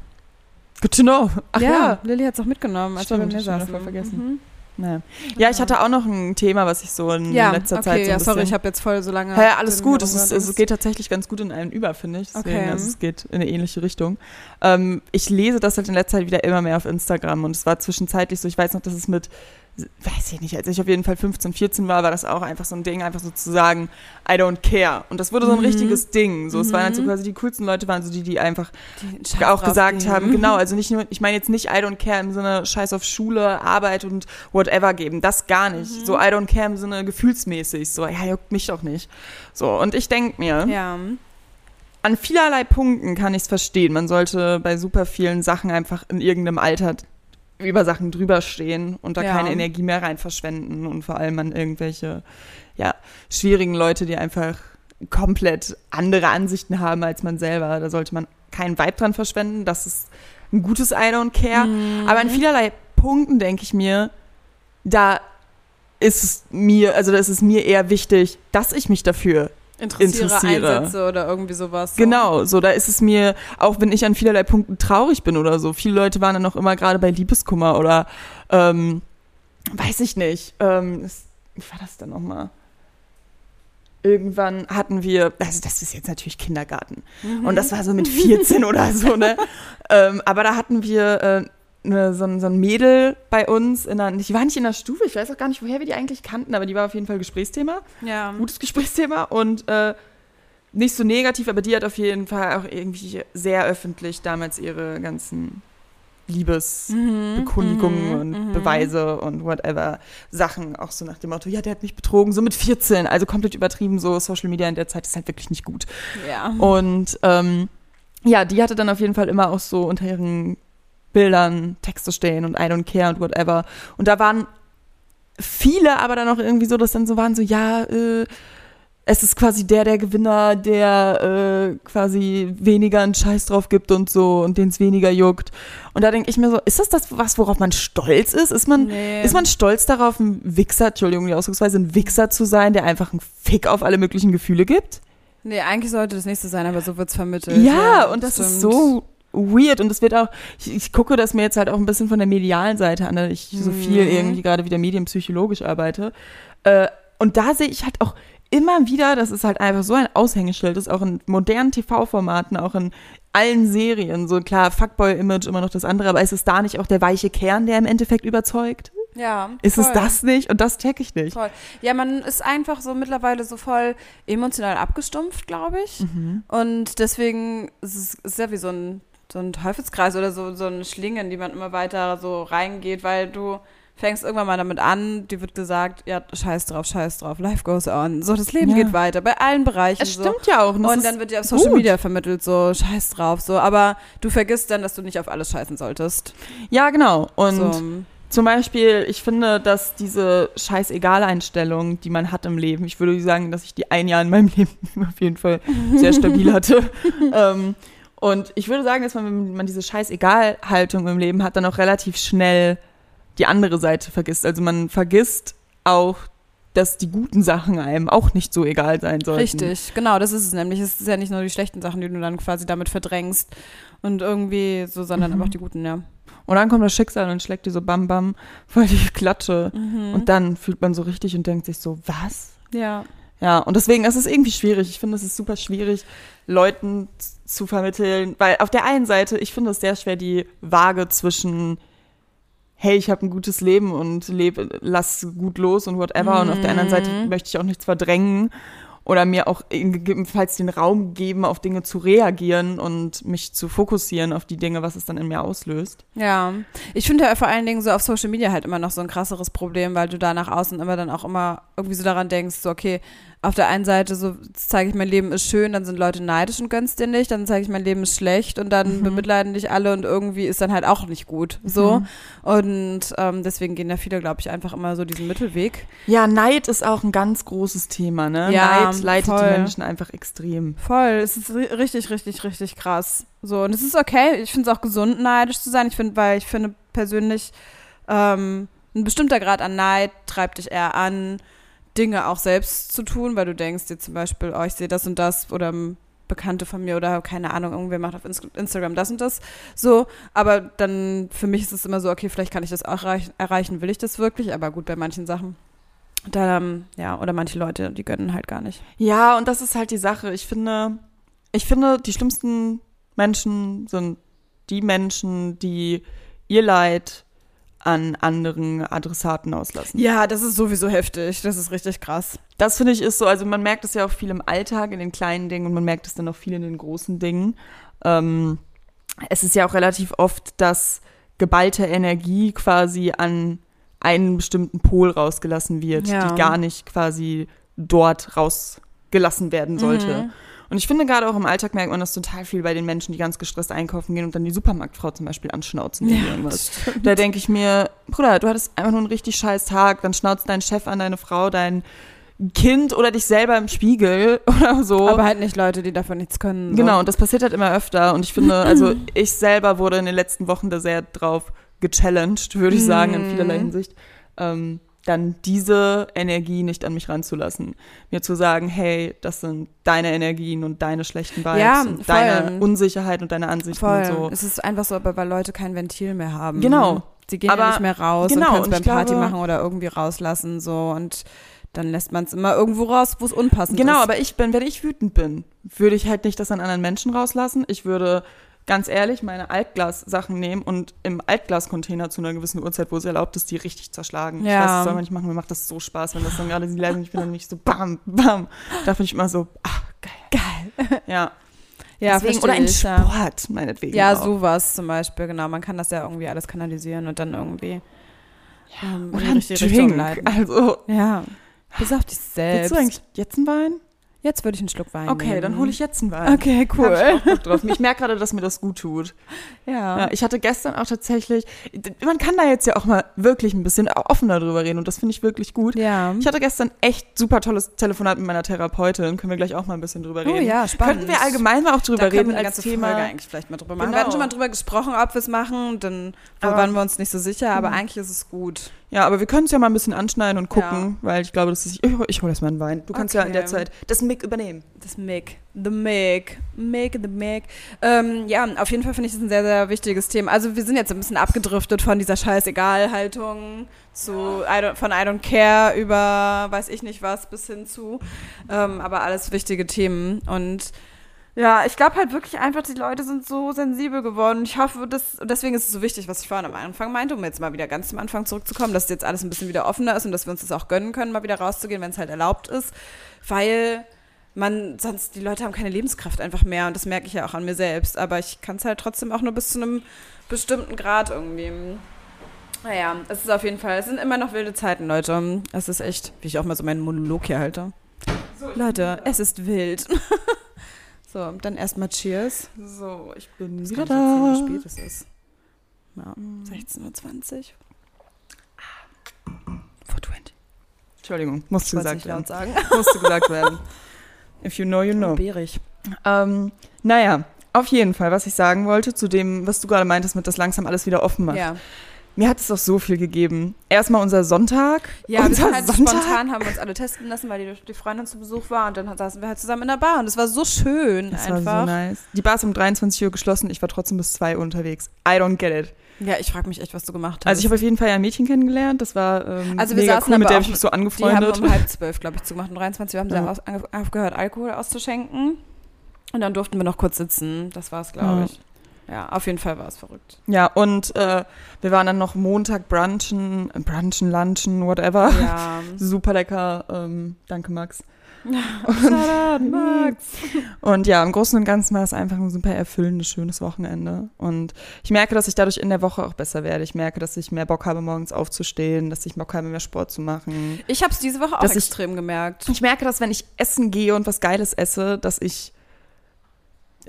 Speaker 2: Good to know. Ach ja.
Speaker 1: Lilly hat es auch mitgenommen, als wir bei
Speaker 2: Stimmt,
Speaker 1: mir saßen.
Speaker 2: voll vergessen.
Speaker 1: Mhm.
Speaker 2: Ja. ja, ich hatte auch noch ein Thema, was ich so in
Speaker 1: Ja,
Speaker 2: letzter
Speaker 1: okay,
Speaker 2: Zeit so
Speaker 1: ja,
Speaker 2: ein
Speaker 1: sorry,
Speaker 2: bisschen
Speaker 1: ich habe jetzt voll so lange.
Speaker 2: Ja, alles gut. Es, ist, es geht tatsächlich ganz gut in einen über, finde ich. Deswegen,
Speaker 1: Okay.
Speaker 2: also es geht in eine ähnliche Richtung. Ähm, ich lese das halt in letzter Zeit wieder immer mehr auf Instagram und es war zwischenzeitlich so, ich weiß noch, dass es mit, weiß ich nicht, als ich auf jeden Fall 15, 14 war, war das auch einfach so ein Ding, einfach so zu sagen, I don't care. Und das wurde so ein
Speaker 1: Mhm.
Speaker 2: richtiges Ding. So, es waren halt so
Speaker 1: Mhm.
Speaker 2: quasi die coolsten Leute, waren so die, die einfach
Speaker 1: Die
Speaker 2: auch gesagt haben, genau, also nicht nur, ich meine jetzt nicht I don't care im Sinne Scheiß auf Schule, Arbeit und whatever geben, das gar nicht.
Speaker 1: Mhm.
Speaker 2: So I don't care im Sinne gefühlsmäßig, so, ja, juckt mich doch nicht. So, und ich denke mir,
Speaker 1: Ja.
Speaker 2: an vielerlei Punkten kann ich es verstehen. Man sollte bei super vielen Sachen einfach in irgendeinem Alter über Sachen drüber stehen und da
Speaker 1: Ja.
Speaker 2: keine Energie mehr rein verschwenden und vor allem an irgendwelche, ja, schwierigen Leute, die einfach komplett andere Ansichten haben als man selber. Da sollte man keinen Vibe dran verschwenden. Das ist ein gutes I don't care.
Speaker 1: Mhm.
Speaker 2: Aber an vielerlei Punkten denke ich mir, da ist es mir, also da ist es mir eher wichtig, dass ich mich dafür
Speaker 1: interessiere,
Speaker 2: interessiere.
Speaker 1: Einsätze oder irgendwie sowas. So.
Speaker 2: Genau, so da ist es mir, auch wenn ich an vielerlei Punkten traurig bin oder so, viele Leute waren dann noch immer gerade bei Liebeskummer oder ähm, weiß ich nicht. Ähm, es- wie war das denn nochmal? Irgendwann hatten wir, also das ist jetzt natürlich Kindergarten.
Speaker 1: Mhm.
Speaker 2: Und das war so mit 14 oder so, ne? Ähm, aber da hatten wir äh, ne, so, ein- so ein Mädel bei uns, in der, die war nicht in der Stufe, ich weiß auch gar nicht, woher wir die eigentlich kannten, aber die war auf jeden Fall Gesprächsthema
Speaker 1: Ja.
Speaker 2: gutes Gesprächsthema und äh, nicht so negativ, aber die hat auf jeden Fall auch irgendwie sehr öffentlich damals ihre ganzen Liebesbekundigungen
Speaker 1: Mhm,
Speaker 2: und
Speaker 1: mhm.
Speaker 2: Beweise und whatever Sachen, auch so nach dem Motto, ja, der hat mich betrogen, so mit 14, also komplett übertrieben, so Social Media in der Zeit ist halt wirklich nicht gut.
Speaker 1: Ja.
Speaker 2: Und ähm, ja, die hatte dann auf jeden Fall immer auch so unter ihren Bildern Texte stehen und I don't care und whatever. Und da waren viele aber dann auch irgendwie so, dass dann so waren so, ja, äh, es ist quasi der, der Gewinner, der äh, quasi weniger einen Scheiß drauf gibt und so und den es weniger juckt. Und da denke ich mir so, ist das das was, worauf man stolz ist? Ist man,
Speaker 1: Nee.
Speaker 2: ist man stolz darauf, ein Wichser, Entschuldigung die Ausdrucksweise, ein Wichser zu sein, der einfach einen Fick auf alle möglichen Gefühle gibt?
Speaker 1: Nee, eigentlich sollte das nicht so sein, aber so wird es vermittelt.
Speaker 2: Ja, und das ist
Speaker 1: stimmt.
Speaker 2: so weird und es wird auch, ich, ich gucke das mir jetzt halt auch ein bisschen von der medialen Seite an, da ich so viel
Speaker 1: Mhm.
Speaker 2: irgendwie gerade wieder medienpsychologisch arbeite. Äh, und da sehe ich halt auch immer wieder, das ist halt einfach so ein Aushängeschild, ist auch in modernen TV-Formaten, auch in allen Serien, so klar, Fuckboy-Image immer noch das andere, aber ist es da nicht auch der weiche Kern, der im Endeffekt überzeugt?
Speaker 1: Ja.
Speaker 2: Ist es
Speaker 1: voll.
Speaker 2: das nicht? Und das check ich nicht.
Speaker 1: Voll. Ja, man ist einfach so mittlerweile so voll emotional abgestumpft, glaube ich.
Speaker 2: Mhm.
Speaker 1: Und deswegen ist es ist ja wie so ein, so ein Teufelskreis oder so, so eine Schlinge, in die man immer weiter so reingeht, weil du fängst irgendwann mal damit an, dir wird gesagt, ja, scheiß drauf, scheiß drauf, life goes on. So, das Leben
Speaker 2: Ja.
Speaker 1: geht weiter, bei allen Bereichen
Speaker 2: Es
Speaker 1: so.
Speaker 2: stimmt ja auch. Und,
Speaker 1: dann wird dir auf Social
Speaker 2: gut.
Speaker 1: Media vermittelt, so scheiß drauf, so. Aber du vergisst dann, dass du nicht auf alles scheißen solltest.
Speaker 2: ja, genau. Und
Speaker 1: so.
Speaker 2: Zum Beispiel, ich finde, dass diese Scheiß-Egal-Einstellung, die man hat im Leben, ich würde sagen, dass ich die ein Jahr in meinem Leben auf jeden Fall sehr stabil hatte. ähm, und ich würde sagen, dass man, wenn man diese Scheiß-Egal-Haltung im Leben hat, dann auch relativ schnell die andere Seite vergisst. Also man vergisst auch dass die guten Sachen einem auch nicht so egal sein sollten.
Speaker 1: Richtig, genau, das ist es nämlich. Es ist ja nicht nur die schlechten Sachen, die du dann quasi damit verdrängst und irgendwie so, sondern
Speaker 2: Mhm.
Speaker 1: auch die guten, ja.
Speaker 2: Und dann kommt das Schicksal und schlägt dir so bam bam voll die Klatsche.
Speaker 1: Mhm.
Speaker 2: Und dann fühlt man so richtig und denkt sich so, was?
Speaker 1: Ja.
Speaker 2: Ja, und deswegen ist es irgendwie schwierig. Ich finde, es ist super schwierig, Leuten zu vermitteln, weil auf der einen Seite, ich finde es sehr schwer, die Waage zwischen hey, ich habe ein gutes Leben und lebe, lass gut los und whatever. Und auf der anderen Seite
Speaker 1: Mhm.
Speaker 2: möchte ich auch nichts verdrängen oder mir auch gegebenenfalls den Raum geben, auf Dinge zu reagieren und mich zu fokussieren auf die Dinge, was es dann in mir auslöst.
Speaker 1: Ja, ich finde ja vor allen Dingen so auf Social Media halt immer noch so ein krasseres Problem, weil du da nach außen immer dann auch immer irgendwie so daran denkst, so okay, auf der einen Seite so zeige ich mein Leben ist schön, dann sind Leute neidisch und gönnst dir nicht, dann zeige ich mein Leben ist schlecht und dann
Speaker 2: Mhm.
Speaker 1: bemitleiden dich alle und irgendwie ist dann halt auch nicht gut, so und ähm, deswegen gehen ja viele, glaube ich, einfach immer so diesen Mittelweg.
Speaker 2: Ja, Neid ist auch ein ganz großes Thema, ne?
Speaker 1: Ja,
Speaker 2: Neid leitet
Speaker 1: voll.
Speaker 2: die Menschen einfach extrem.
Speaker 1: Voll, es ist ri- richtig, richtig, richtig krass. So, und es ist okay. Ich finde es auch gesund, neidisch zu sein. Ich finde, weil ich finde persönlich, ähm, ein bestimmter Grad an Neid treibt dich eher an, Dinge auch selbst zu tun, weil du denkst dir zum Beispiel, oh, ich sehe das und das oder Bekannte von mir oder keine Ahnung, irgendwer macht auf Ins- Instagram das und das. So, aber dann für mich ist es immer so, okay, vielleicht kann ich das auch erreichen, erreichen will ich das wirklich, aber gut, bei manchen Sachen. Dann, ähm, ja, oder manche Leute, die gönnen halt gar nicht.
Speaker 2: Ja, und das ist halt die Sache. Ich finde, ich finde, die schlimmsten Menschen sind die Menschen, die ihr Leid an anderen Adressaten auslassen.
Speaker 1: Ja, das ist sowieso heftig. Das ist richtig krass.
Speaker 2: Das finde ich ist so, also man merkt es ja auch viel im Alltag, in den kleinen Dingen und man merkt es dann auch viel in den großen Dingen. Ähm, es ist ja auch relativ oft, dass geballte Energie quasi an einen bestimmten Pol rausgelassen wird,
Speaker 1: Ja.
Speaker 2: die gar nicht quasi dort rausgelassen werden sollte.
Speaker 1: Mhm.
Speaker 2: Und ich finde, gerade auch im Alltag merkt man das total viel bei den Menschen, die ganz gestresst einkaufen gehen und dann die Supermarktfrau zum Beispiel anschnauzen wegen irgendwas. Da denke ich mir, Bruder, du hattest einfach nur einen richtig scheiß Tag, dann schnauzt dein Chef an deine Frau, dein Kind oder dich selber im Spiegel oder so.
Speaker 1: Aber halt nicht Leute, die davon nichts können. So.
Speaker 2: Genau, und das passiert halt immer öfter. Und ich finde, also ich selber wurde in den letzten Wochen da sehr drauf gechallenged, würde ich sagen, in
Speaker 1: Mhm.
Speaker 2: vielerlei Hinsicht. Ähm, dann diese Energie nicht an mich ranzulassen. Mir zu sagen, hey, das sind deine Energien und deine schlechten Vibes
Speaker 1: Ja,
Speaker 2: und deine Unsicherheit und deine Ansichten
Speaker 1: Voll.
Speaker 2: und so.
Speaker 1: Es ist einfach so, aber weil Leute kein Ventil mehr haben.
Speaker 2: Genau.
Speaker 1: Sie gehen
Speaker 2: Aber-
Speaker 1: ja nicht mehr raus
Speaker 2: genau,
Speaker 1: und können es beim Party
Speaker 2: glaube-
Speaker 1: machen oder irgendwie rauslassen so und dann lässt man es immer irgendwo raus, wo es unpassend
Speaker 2: Genau,
Speaker 1: ist.
Speaker 2: aber ich bin, wenn ich wütend bin, würde ich halt nicht das an anderen Menschen rauslassen. Ich würde ganz ehrlich meine Altglas-Sachen nehmen und im Altglas-Container zu einer gewissen Uhrzeit, wo es erlaubt ist, die richtig zerschlagen. Ich
Speaker 1: Ja.
Speaker 2: weiß, das soll man nicht machen, mir macht das so Spaß, wenn das dann gerade sie leise ich bin dann nicht so bam, bam. Da bin ich immer so, ach, geil.
Speaker 1: Geil.
Speaker 2: Ja,
Speaker 1: Ja,
Speaker 2: deswegen, oder ein
Speaker 1: ich, ja.
Speaker 2: Sport, meinetwegen
Speaker 1: Ja,
Speaker 2: auch.
Speaker 1: sowas zum Beispiel, genau. Man kann das ja irgendwie alles kanalisieren und dann irgendwie ähm, in
Speaker 2: Oder
Speaker 1: die
Speaker 2: ein
Speaker 1: Richtung
Speaker 2: Drink.
Speaker 1: leiten.
Speaker 2: Also,
Speaker 1: Ja. Bis auf dich
Speaker 2: willst
Speaker 1: selbst.
Speaker 2: du eigentlich jetzt einen Wein?
Speaker 1: Jetzt würde ich einen Schluck Wein
Speaker 2: Okay,
Speaker 1: nehmen.
Speaker 2: dann hole ich jetzt einen Wein.
Speaker 1: Okay,
Speaker 2: Hab
Speaker 1: cool.
Speaker 2: ich auch Bock drauf. Ich merke gerade, dass mir das gut tut.
Speaker 1: Ja.
Speaker 2: Ja, ich hatte gestern auch tatsächlich, man kann da jetzt ja auch mal wirklich ein bisschen offener drüber reden und das finde ich wirklich gut.
Speaker 1: Ja.
Speaker 2: Ich hatte gestern echt super tolles Telefonat mit meiner Therapeutin, können wir gleich auch mal ein bisschen drüber
Speaker 1: Oh
Speaker 2: reden.
Speaker 1: ja, spannend.
Speaker 2: Könnten wir allgemein mal auch drüber
Speaker 1: da
Speaker 2: reden
Speaker 1: wir eine
Speaker 2: als
Speaker 1: ganze
Speaker 2: Thema.
Speaker 1: Folge eigentlich vielleicht mal drüber machen.
Speaker 2: Genau.
Speaker 1: Wir hatten schon mal drüber gesprochen, ob wir es machen, dann
Speaker 2: Aber-
Speaker 1: waren wir uns nicht so sicher, aber
Speaker 2: Mhm.
Speaker 1: eigentlich ist es gut.
Speaker 2: Ja, aber wir können es ja mal ein bisschen anschneiden und gucken,
Speaker 1: Ja.
Speaker 2: weil ich glaube, das ist, ich, ich hole erst mal einen Wein. Du kannst ja in
Speaker 1: Okay.
Speaker 2: der Zeit das Mic übernehmen.
Speaker 1: Das Mick. The Mick. Mick, the Mick. Ähm, ja, auf jeden Fall finde ich das ein sehr, sehr wichtiges Thema. Also wir sind jetzt ein bisschen abgedriftet von dieser Scheiß-Egal-Haltung zu I don't, von I don't care über weiß ich nicht was bis hin zu. Ähm, aber alles wichtige Themen. Und ja, ich glaube halt wirklich einfach, die Leute sind so sensibel geworden. Ich hoffe, dass, deswegen ist es so wichtig, was ich vorhin am Anfang meinte, um jetzt mal wieder ganz zum Anfang zurückzukommen, dass jetzt alles ein bisschen wieder offener ist und dass wir uns das auch gönnen können, mal wieder rauszugehen, wenn es halt erlaubt ist. Weil man, sonst, die Leute haben keine Lebenskraft einfach mehr und das merke ich ja auch an mir selbst. Aber ich kann es halt trotzdem auch nur bis zu einem bestimmten Grad irgendwie. Naja, es ist auf jeden Fall, es sind immer noch wilde Zeiten, Leute. Es ist echt, wie ich auch mal so meinen Monolog hier halte. Leute, es ist wild. so, dann erstmal Cheers.
Speaker 2: So, ich bin
Speaker 1: Ich
Speaker 2: wieder
Speaker 1: nicht erzählen,
Speaker 2: da.
Speaker 1: wie spät es ist. Ja, 16.20 Uhr. 420.
Speaker 2: Entschuldigung, musste gesagt werden.
Speaker 1: sagen.
Speaker 2: Musste gesagt werden. If you know, you know.
Speaker 1: Bärig.
Speaker 2: Ähm, naja, auf jeden Fall, was ich sagen wollte zu dem, was du gerade meintest, mit das langsam alles wieder offen macht.
Speaker 1: Ja.
Speaker 2: Mir hat es auch so viel gegeben. Erstmal unser Sonntag.
Speaker 1: Ja, wir
Speaker 2: unser
Speaker 1: sind halt spontan, haben wir uns alle testen lassen, weil die, die Freundin zu Besuch war und dann saßen wir halt zusammen in der Bar und es war so schön
Speaker 2: Das
Speaker 1: einfach.
Speaker 2: war so nice. Die Bar ist um 23 Uhr geschlossen, ich war trotzdem bis 2 Uhr unterwegs. I don't get it.
Speaker 1: Ja, ich frage mich echt, was du gemacht hast.
Speaker 2: Also ich habe auf jeden Fall ein Mädchen kennengelernt, das war ähm,
Speaker 1: Also wir
Speaker 2: mega
Speaker 1: saßen
Speaker 2: cool, mit der ich mich so
Speaker 1: die haben
Speaker 2: angefreundet.
Speaker 1: um halb zwölf, glaube ich, zugemacht. Um 23 Uhr haben sie
Speaker 2: Ja.
Speaker 1: ange- aufgehört, Alkohol auszuschenken. Und dann durften wir noch kurz sitzen. Das war's, glaube
Speaker 2: Ja.
Speaker 1: ich. Ja, auf jeden Fall war es verrückt.
Speaker 2: Ja, und äh, wir waren dann noch Montag brunchen, brunchen, lunchen, whatever.
Speaker 1: Ja.
Speaker 2: Super lecker. Ähm, danke, Max.
Speaker 1: Shoutout, Max.
Speaker 2: Und ja, im Großen und Ganzen war es einfach ein super erfüllendes, schönes Wochenende. Und ich merke, dass ich dadurch in der Woche auch besser werde. Ich merke, dass ich mehr Bock habe, morgens aufzustehen, dass ich Bock habe, mehr Sport zu machen.
Speaker 1: Ich habe es diese Woche auch
Speaker 2: Dass ich-
Speaker 1: extrem gemerkt.
Speaker 2: Ich merke, dass wenn ich essen gehe und was Geiles esse, dass ich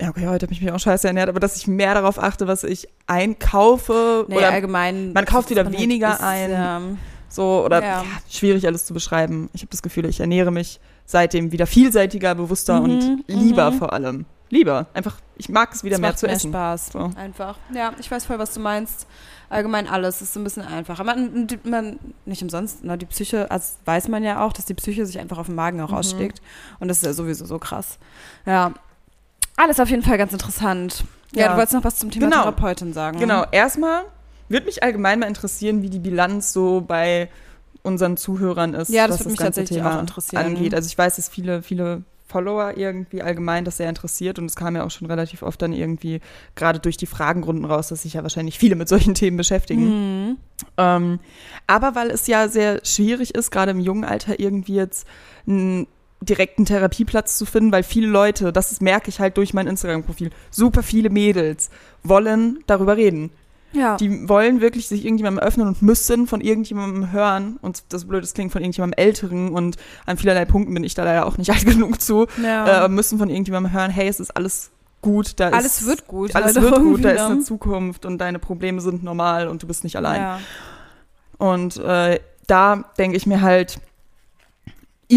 Speaker 2: ja, okay, heute habe ich mich auch scheiße ernährt, aber dass ich mehr darauf achte, was ich einkaufe
Speaker 1: Nee,
Speaker 2: oder
Speaker 1: allgemein.
Speaker 2: man kauft wieder
Speaker 1: man
Speaker 2: weniger
Speaker 1: isst,
Speaker 2: ein.
Speaker 1: Ja.
Speaker 2: so oder
Speaker 1: Ja.
Speaker 2: ja, schwierig alles zu beschreiben. Ich habe das Gefühl, ich ernähre mich seitdem wieder vielseitiger, bewusster
Speaker 1: Mhm,
Speaker 2: und lieber
Speaker 1: mhm.
Speaker 2: vor allem. Lieber. Einfach, ich mag es wieder
Speaker 1: Es
Speaker 2: mehr zu
Speaker 1: mehr
Speaker 2: essen.
Speaker 1: Spaß.
Speaker 2: So.
Speaker 1: Einfach. Ja, ich weiß voll, was du meinst. Allgemein alles ist so ein bisschen einfacher. Man, man nicht umsonst, ne, die Psyche, also weiß man ja auch, dass die Psyche sich einfach auf den Magen auch
Speaker 2: Mhm.
Speaker 1: ausschlägt. Und das ist ja sowieso so krass. Ja. Alles auf jeden Fall ganz interessant. Ja,
Speaker 2: Ja.
Speaker 1: du wolltest noch was zum Thema
Speaker 2: Genau.
Speaker 1: Therapeutin sagen.
Speaker 2: Genau, erstmal würde mich allgemein mal interessieren, wie die Bilanz so bei unseren Zuhörern ist,
Speaker 1: Ja, das würde mich tatsächlich
Speaker 2: Thema
Speaker 1: auch interessieren.
Speaker 2: angeht. Also ich weiß, dass viele, viele Follower irgendwie allgemein das sehr interessiert und es kam ja auch schon relativ oft dann irgendwie gerade durch die Fragenrunden raus, dass sich ja wahrscheinlich viele mit solchen Themen beschäftigen.
Speaker 1: Mhm.
Speaker 2: Ähm, aber weil es ja sehr schwierig ist, gerade im jungen Alter irgendwie jetzt einen direkten Therapieplatz zu finden, weil viele Leute, das ist, merke ich halt durch mein Instagram-Profil, super viele Mädels wollen darüber reden.
Speaker 1: Ja.
Speaker 2: Die wollen wirklich sich irgendjemandem öffnen und müssen von irgendjemandem hören. Und das Blöde, klingt von irgendjemandem Älteren und an vielerlei Punkten bin ich da leider auch nicht alt genug zu,
Speaker 1: ja.
Speaker 2: äh, müssen von irgendjemandem hören, hey, es ist alles gut, da
Speaker 1: alles
Speaker 2: ist,
Speaker 1: wird gut.
Speaker 2: alles wird gut, da ist eine
Speaker 1: ne?
Speaker 2: Zukunft und deine Probleme sind normal und du bist nicht allein.
Speaker 1: Ja.
Speaker 2: Und äh, da denke ich mir halt,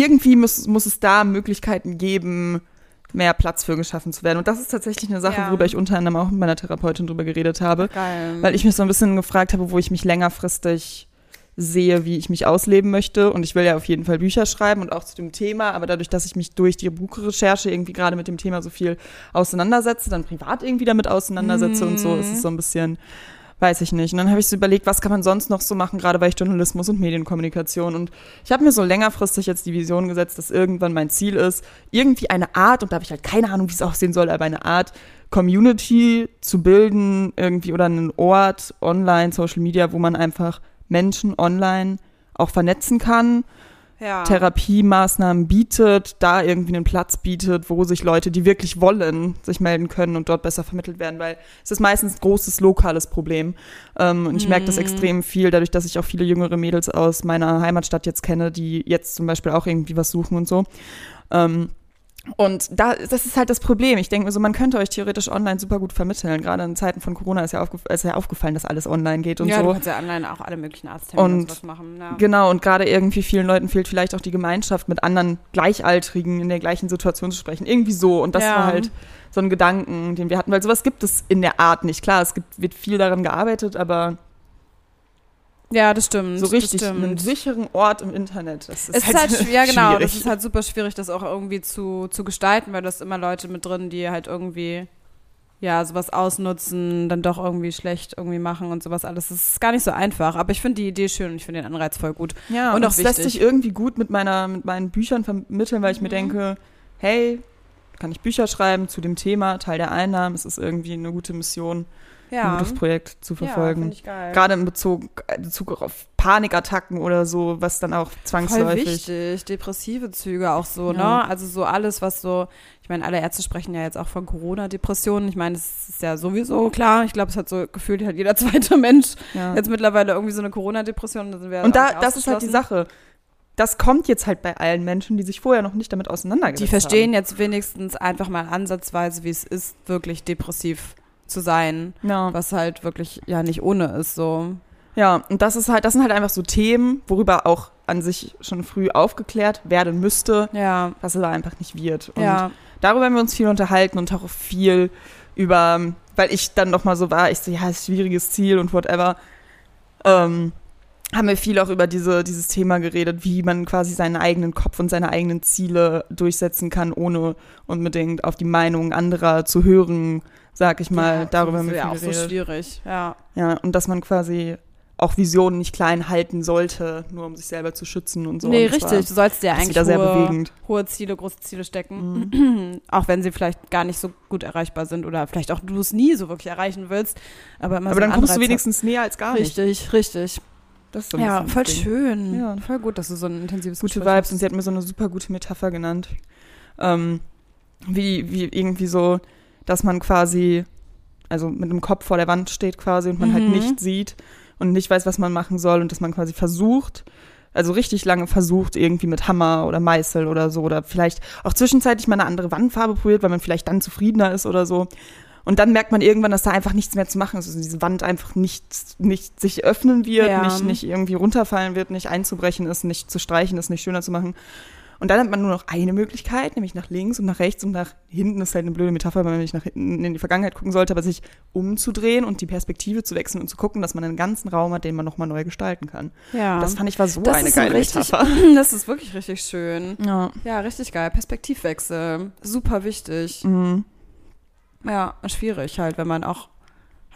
Speaker 2: irgendwie muss, muss es da Möglichkeiten geben, mehr Platz für geschaffen zu werden. Und das ist tatsächlich eine Sache,
Speaker 1: Ja.
Speaker 2: worüber ich unter anderem auch mit meiner Therapeutin drüber geredet habe,
Speaker 1: Geil.
Speaker 2: weil ich mich so ein bisschen gefragt habe, wo ich mich längerfristig sehe, wie ich mich ausleben möchte. Und ich will ja auf jeden Fall Bücher schreiben und auch zu dem Thema, aber dadurch, dass ich mich durch die Buchrecherche irgendwie gerade mit dem Thema so viel auseinandersetze, dann privat irgendwie damit auseinandersetze und so, ist es so ein bisschen, weiß ich nicht. Und dann habe ich so überlegt, was kann man sonst noch so machen, gerade bei Journalismus und Medienkommunikation. Und ich habe mir so längerfristig jetzt die Vision gesetzt, dass irgendwann mein Ziel ist, irgendwie eine Art, und da habe ich halt keine Ahnung, wie es aussehen soll, aber eine Art Community zu bilden, irgendwie oder einen Ort online, Social Media, wo man einfach Menschen online auch vernetzen kann,
Speaker 1: ja.
Speaker 2: Therapiemaßnahmen bietet, da irgendwie einen Platz bietet, wo sich Leute, die wirklich wollen, sich melden können und dort besser vermittelt werden, weil es ist meistens ein großes lokales Problem. Ähm, und ich merke das extrem viel, dadurch, dass ich auch viele jüngere Mädels aus meiner Heimatstadt jetzt kenne, die jetzt zum Beispiel auch irgendwie was suchen und so. Ähm, und da, das ist halt das Problem. Ich denke mir so, man könnte euch theoretisch online super gut vermitteln. Gerade in Zeiten von Corona ist ja, aufgef ist ja aufgefallen, dass alles online geht und
Speaker 1: ja, du
Speaker 2: so.
Speaker 1: kannst ja online auch alle möglichen Arzttermine und,
Speaker 2: Und
Speaker 1: sowas machen. Ja.
Speaker 2: Genau, und gerade irgendwie vielen Leuten fehlt vielleicht auch die Gemeinschaft, mit anderen Gleichaltrigen in der gleichen Situation zu sprechen. Irgendwie so. Und das
Speaker 1: Ja.
Speaker 2: war halt so ein Gedanken, den wir hatten, weil sowas gibt es in der Art nicht. Klar, es gibt, wird viel daran gearbeitet, aber
Speaker 1: ja, das stimmt.
Speaker 2: so richtig
Speaker 1: das
Speaker 2: einen
Speaker 1: stimmt.
Speaker 2: sicheren Ort im Internet. Das ist
Speaker 1: Es ist halt, schw- ja genau,
Speaker 2: schwierig.
Speaker 1: das ist halt super schwierig, das auch irgendwie zu, zu gestalten, weil du hast immer Leute mit drin, die halt irgendwie ja sowas ausnutzen, dann doch irgendwie schlecht irgendwie machen und sowas alles. Das ist gar nicht so einfach, aber ich finde die Idee schön und ich finde den Anreiz voll gut.
Speaker 2: Ja,
Speaker 1: Und
Speaker 2: und
Speaker 1: auch
Speaker 2: das lässt
Speaker 1: wichtig.
Speaker 2: sich irgendwie gut mit, meiner, mit meinen Büchern vermitteln, weil ich
Speaker 1: Mhm.
Speaker 2: mir denke, hey, kann ich Bücher schreiben zu dem Thema, Teil der Einnahmen, es ist irgendwie eine gute Mission, ein
Speaker 1: Ja,
Speaker 2: gutes Projekt zu
Speaker 1: ja
Speaker 2: verfolgen.
Speaker 1: geil.
Speaker 2: Gerade in Bezug, äh, Bezug auf Panikattacken oder so, was dann auch
Speaker 1: Voll
Speaker 2: zwangsläufig.
Speaker 1: wichtig, depressive Züge auch so,
Speaker 2: Ja.
Speaker 1: ne? Also so alles, was so, ich meine, alle Ärzte sprechen ja jetzt auch von Corona-Depressionen. Ich meine, das ist ja sowieso klar. Ich glaube, es hat so gefühlt hat jeder zweite Mensch
Speaker 2: Ja.
Speaker 1: jetzt mittlerweile irgendwie so eine Corona-Depression.
Speaker 2: Und da, das ist halt die. Sache. Das kommt jetzt halt bei allen Menschen, die sich vorher noch nicht damit auseinandergesetzt
Speaker 1: Die verstehen
Speaker 2: haben.
Speaker 1: jetzt wenigstens einfach mal ansatzweise, wie es ist, wirklich depressiv zu sein,
Speaker 2: Ja.
Speaker 1: was halt wirklich ja nicht ohne ist so.
Speaker 2: ja, und das ist halt, das sind halt einfach so Themen, worüber auch an sich schon früh aufgeklärt werden müsste,
Speaker 1: Ja,
Speaker 2: was aber einfach nicht wird. Und
Speaker 1: ja,
Speaker 2: darüber haben wir uns viel unterhalten und auch viel über, weil ich dann noch mal so war, ich so, ja, ist ein schwieriges Ziel und whatever. ähm, haben wir viel auch über diese, dieses Thema geredet, wie man quasi seinen eigenen Kopf und seine eigenen Ziele durchsetzen kann, ohne unbedingt auf die Meinung anderer zu hören, sag ich mal.
Speaker 1: Ja,
Speaker 2: Darüber haben wir
Speaker 1: ja
Speaker 2: viel
Speaker 1: auch so
Speaker 2: geredet.
Speaker 1: schwierig. Ja.
Speaker 2: Ja, und dass man quasi auch Visionen nicht klein halten sollte, nur um sich selber zu schützen und so.
Speaker 1: nee,
Speaker 2: Und war-
Speaker 1: richtig. Du sollst ja
Speaker 2: ist
Speaker 1: eigentlich hohe,
Speaker 2: bewegend.
Speaker 1: hohe Ziele, große Ziele stecken.
Speaker 2: Mhm.
Speaker 1: auch wenn sie vielleicht gar nicht so gut erreichbar sind oder vielleicht auch du es nie so wirklich erreichen willst. Aber, immer
Speaker 2: Aber
Speaker 1: so
Speaker 2: dann kommst du wenigstens näher als gar nicht.
Speaker 1: Richtig, richtig.
Speaker 2: Das ist so ein
Speaker 1: Ja, voll
Speaker 2: Ding.
Speaker 1: schön.
Speaker 2: Ja.
Speaker 1: Voll gut, dass du so ein intensives
Speaker 2: Gute
Speaker 1: Gespräch
Speaker 2: Vibes
Speaker 1: hast.
Speaker 2: und sie hat mir so eine super gute Metapher genannt. Ähm, wie, wie irgendwie so, dass man quasi, also mit dem Kopf vor der Wand steht quasi und man halt
Speaker 1: Mhm.
Speaker 2: nicht sieht und nicht weiß, was man machen soll und dass man quasi versucht, also richtig lange versucht, irgendwie mit Hammer oder Meißel oder so oder vielleicht auch zwischenzeitlich mal eine andere Wandfarbe probiert, weil man vielleicht dann zufriedener ist oder so. Und dann merkt man irgendwann, dass da einfach nichts mehr zu machen ist. Also diese Wand einfach nicht, nicht sich öffnen wird,
Speaker 1: Ja.
Speaker 2: nicht, nicht irgendwie runterfallen wird, nicht einzubrechen ist, nicht zu streichen ist, nicht schöner zu machen. Und dann hat man nur noch eine Möglichkeit, nämlich nach links und nach rechts und nach hinten. Das ist halt eine blöde Metapher, weil man nicht nach hinten in die Vergangenheit gucken sollte, aber sich umzudrehen und die Perspektive zu wechseln und zu gucken, dass man einen ganzen Raum hat, den man nochmal neu gestalten kann.
Speaker 1: Ja.
Speaker 2: Das fand ich war so
Speaker 1: Das
Speaker 2: eine
Speaker 1: ist ein
Speaker 2: geile
Speaker 1: richtig,
Speaker 2: Metapher.
Speaker 1: Das ist wirklich richtig schön.
Speaker 2: Ja.
Speaker 1: Ja, richtig geil. Perspektivwechsel. Super wichtig.
Speaker 2: Mhm.
Speaker 1: Ja, schwierig halt, wenn man auch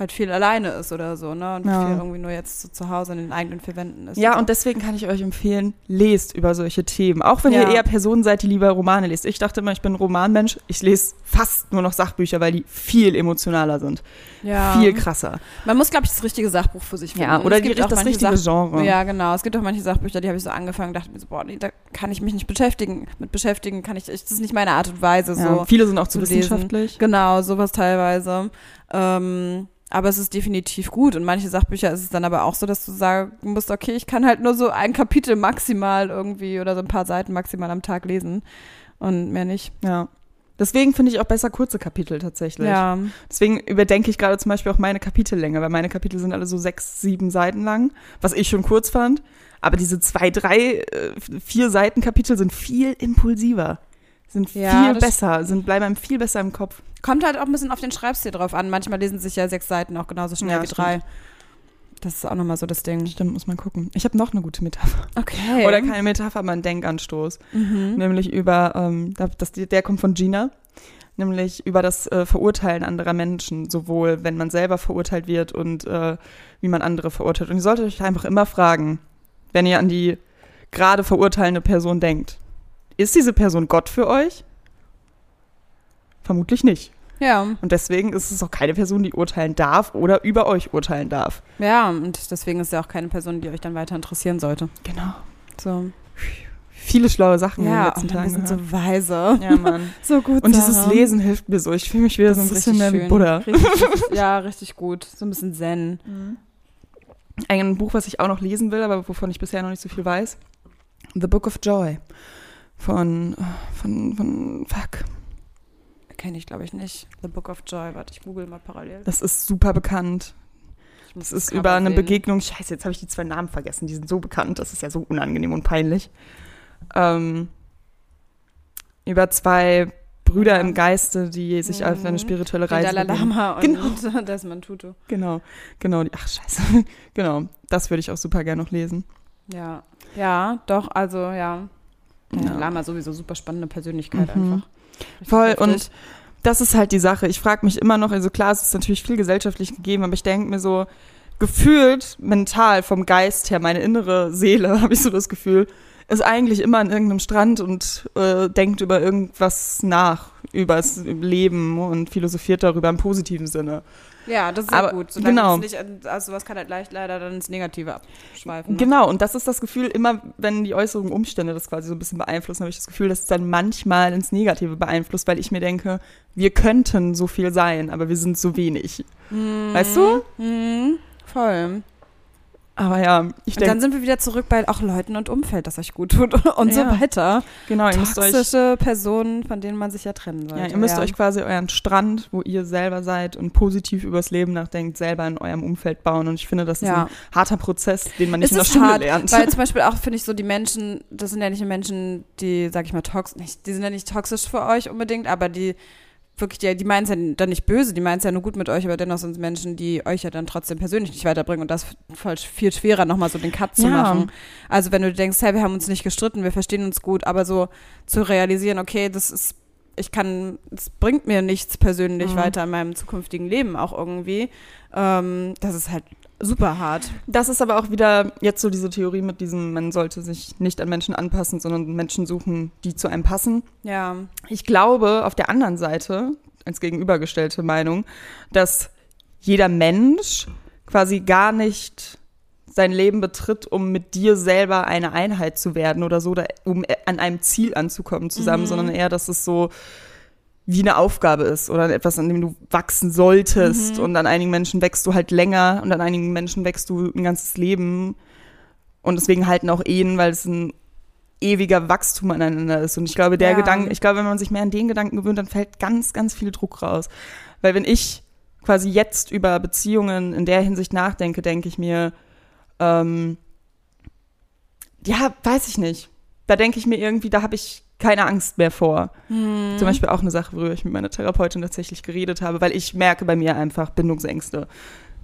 Speaker 1: halt viel alleine ist oder so, ne? Und
Speaker 2: Ja.
Speaker 1: viel irgendwie nur jetzt so zu Hause in den eigenen vier Wänden ist.
Speaker 2: Ja, und deswegen kann ich euch empfehlen, lest über solche Themen. Auch wenn
Speaker 1: Ja.
Speaker 2: ihr eher Personen seid, die lieber Romane lest. Ich dachte immer, ich bin ein Romanmensch. Ich lese fast nur noch Sachbücher, weil die viel emotionaler sind.
Speaker 1: ja.
Speaker 2: Viel krasser.
Speaker 1: Man muss, glaube ich, das richtige Sachbuch für sich finden.
Speaker 2: Ja, oder
Speaker 1: es
Speaker 2: die,
Speaker 1: gibt auch
Speaker 2: das richtige
Speaker 1: Sach-
Speaker 2: Genre.
Speaker 1: Ja, genau. Es gibt auch manche Sachbücher, die habe ich so angefangen und dachte mir so, boah, nee, da kann ich mich nicht beschäftigen. Mit beschäftigen kann ich, das ist nicht meine Art und Weise.
Speaker 2: Ja,
Speaker 1: So.
Speaker 2: viele sind auch zu
Speaker 1: zu lesen.
Speaker 2: wissenschaftlich.
Speaker 1: Genau, sowas teilweise. Ähm, aber es ist definitiv gut. Und manche Sachbücher ist es dann aber auch so, dass du sagen musst, okay, ich kann halt nur so ein Kapitel maximal irgendwie oder so ein paar Seiten maximal am Tag lesen und mehr nicht.
Speaker 2: Ja. Deswegen finde ich auch besser kurze Kapitel tatsächlich.
Speaker 1: Ja,
Speaker 2: Deswegen überdenke ich gerade zum Beispiel auch meine Kapitellänge, weil meine Kapitel sind alle so sechs, sieben Seiten lang, was ich schon kurz fand. Aber diese zwei, drei, äh, vier Seiten Kapitel sind viel impulsiver, sind
Speaker 1: Ja,
Speaker 2: viel besser, sind bleiben einem viel besser im Kopf.
Speaker 1: kommt halt auch ein bisschen auf den Schreibstil drauf an. Manchmal lesen sich ja sechs Seiten auch genauso schnell
Speaker 2: Ja,
Speaker 1: wie drei. Das ist auch nochmal so das Ding.
Speaker 2: Stimmt, muss man gucken. Ich habe noch eine gute Metapher.
Speaker 1: Okay.
Speaker 2: Oder keine Metapher, aber einen Denkanstoß.
Speaker 1: Mhm.
Speaker 2: Nämlich über, ähm, da- das, der kommt von Gina, nämlich über das äh, Verurteilen anderer Menschen, sowohl wenn man selber verurteilt wird und äh, wie man andere verurteilt. Und ihr solltet euch einfach immer fragen, wenn ihr an die gerade verurteilende Person denkt, ist diese Person Gott für euch? Vermutlich nicht.
Speaker 1: Ja,
Speaker 2: Und deswegen ist es auch keine Person, die urteilen darf oder über euch urteilen darf.
Speaker 1: ja, und deswegen ist ja auch keine Person, die euch dann weiter interessieren sollte.
Speaker 2: Genau.
Speaker 1: So.
Speaker 2: Viele schlaue Sachen in den
Speaker 1: Ja,
Speaker 2: letzten
Speaker 1: und wir
Speaker 2: Tagen.
Speaker 1: sind
Speaker 2: gehört.
Speaker 1: so weise.
Speaker 2: ja, Mann.
Speaker 1: So gut.
Speaker 2: Und dieses. Lesen hilft mir so. Ich fühle mich wieder
Speaker 1: Das
Speaker 2: so ein bisschen wie. Buddha.
Speaker 1: Richtig, ja, richtig gut. So ein bisschen Zen.
Speaker 2: Ein Buch, was ich auch noch lesen will, aber wovon ich bisher noch nicht so viel weiß. The Book of Joy. Von, von, von, fuck.
Speaker 1: Kenne ich, glaube ich, nicht. The Book of Joy. Warte, ich google mal parallel.
Speaker 2: Das ist super bekannt. Das ist über eine
Speaker 1: sehen.
Speaker 2: Begegnung. Scheiße, jetzt habe ich die zwei Namen vergessen. Die sind so bekannt. Das ist ja so unangenehm und peinlich. Ähm, über zwei Brüder im Geiste, die sich auf eine
Speaker 1: Mhm.
Speaker 2: spirituelle
Speaker 1: Den
Speaker 2: Reise
Speaker 1: Dalai. Lama und
Speaker 2: Genau.
Speaker 1: Desmond Tutu.
Speaker 2: Genau, genau. die- Ach, scheiße. genau. Das würde ich auch super gerne noch lesen.
Speaker 1: Ja. Ja, doch, also ja.
Speaker 2: Ja.
Speaker 1: Lama sowieso super spannende Persönlichkeit
Speaker 2: Mhm.
Speaker 1: einfach. Richtig
Speaker 2: Voll.
Speaker 1: heftig.
Speaker 2: Und das ist halt die Sache. Ich frage mich immer noch, also klar, es ist natürlich viel gesellschaftlich gegeben, aber ich denke mir so, gefühlt mental vom Geist her, meine innere Seele, habe ich so das Gefühl, ist eigentlich immer an irgendeinem Strand und äh, denkt über irgendwas nach, über das Leben und philosophiert darüber im positiven Sinne.
Speaker 1: Ja, das ist
Speaker 2: Aber-
Speaker 1: gut. Solange
Speaker 2: genau.
Speaker 1: es nicht, also sowas kann halt leicht leider dann ins Negative abschweifen. ne?
Speaker 2: Genau, und das ist das Gefühl, immer wenn die äußeren Umstände das quasi so ein bisschen beeinflussen, habe ich das Gefühl, dass es dann manchmal ins Negative beeinflusst, weil ich mir denke, wir könnten so viel sein, aber wir sind so wenig.
Speaker 1: Mhm.
Speaker 2: Weißt du?
Speaker 1: Mhm. Voll.
Speaker 2: Aber ja, ich
Speaker 1: Und dann
Speaker 2: denke,
Speaker 1: sind wir wieder zurück bei auch Leuten und Umfeld, das euch gut tut und so
Speaker 2: Ja.
Speaker 1: weiter.
Speaker 2: genau, ihr müsst euch,
Speaker 1: Toxische Personen, von denen man sich ja trennen sollte.
Speaker 2: ja, ihr müsst euch quasi euren Strand, wo ihr selber seid und positiv übers Leben nachdenkt, selber in eurem Umfeld bauen. Und ich finde, das ist
Speaker 1: ja.
Speaker 2: ein harter Prozess, den man nicht
Speaker 1: Es
Speaker 2: in der
Speaker 1: ist
Speaker 2: Schule
Speaker 1: hart,
Speaker 2: lernt.
Speaker 1: Weil zum Beispiel auch, finde ich, so die Menschen, das sind ja nicht die Menschen, die, sag ich mal, toxisch, nicht, die sind ja nicht toxisch für euch unbedingt, aber die wirklich, die, die meinen es ja dann nicht böse, die meinen es ja nur gut mit euch, aber dennoch sind es Menschen, die euch ja dann trotzdem persönlich nicht weiterbringen und das ist viel schwerer, nochmal so den Cut zu
Speaker 2: Ja.
Speaker 1: machen. Also wenn du denkst, hey, wir haben uns nicht gestritten, wir verstehen uns gut, aber so zu realisieren, okay, das ist, ich kann, es bringt mir nichts persönlich
Speaker 2: Mhm.
Speaker 1: weiter in meinem zukünftigen Leben auch irgendwie, ähm, das ist halt super hart.
Speaker 2: Das ist aber auch wieder jetzt so diese Theorie mit diesem, man sollte sich nicht an Menschen anpassen, sondern Menschen suchen, die zu einem passen.
Speaker 1: Ja,
Speaker 2: Ich glaube auf der anderen Seite, als gegenübergestellte Meinung, dass jeder Mensch quasi gar nicht sein Leben betritt, um mit dir selber eine Einheit zu werden oder so, oder um an einem Ziel anzukommen zusammen,
Speaker 1: Mhm.
Speaker 2: sondern eher, dass es so wie eine Aufgabe ist oder etwas, an dem du wachsen solltest.
Speaker 1: Mhm.
Speaker 2: Und an einigen Menschen wächst du halt länger und an einigen Menschen wächst du ein ganzes Leben. Und deswegen halten auch Ehen, weil es ein ewiger Wachstum aneinander ist. Und ich glaube, der
Speaker 1: Ja.
Speaker 2: Gedanke, ich glaube, wenn man sich mehr an den Gedanken gewöhnt, dann fällt ganz, ganz viel Druck raus. Weil wenn ich quasi jetzt über Beziehungen in der Hinsicht nachdenke, denke ich mir, ähm, ja, weiß ich nicht. Da denke ich mir irgendwie, da habe ich keine Angst mehr vor.
Speaker 1: Mhm.
Speaker 2: Zum Beispiel auch eine Sache, worüber ich mit meiner Therapeutin tatsächlich geredet habe, weil ich merke bei mir einfach Bindungsängste.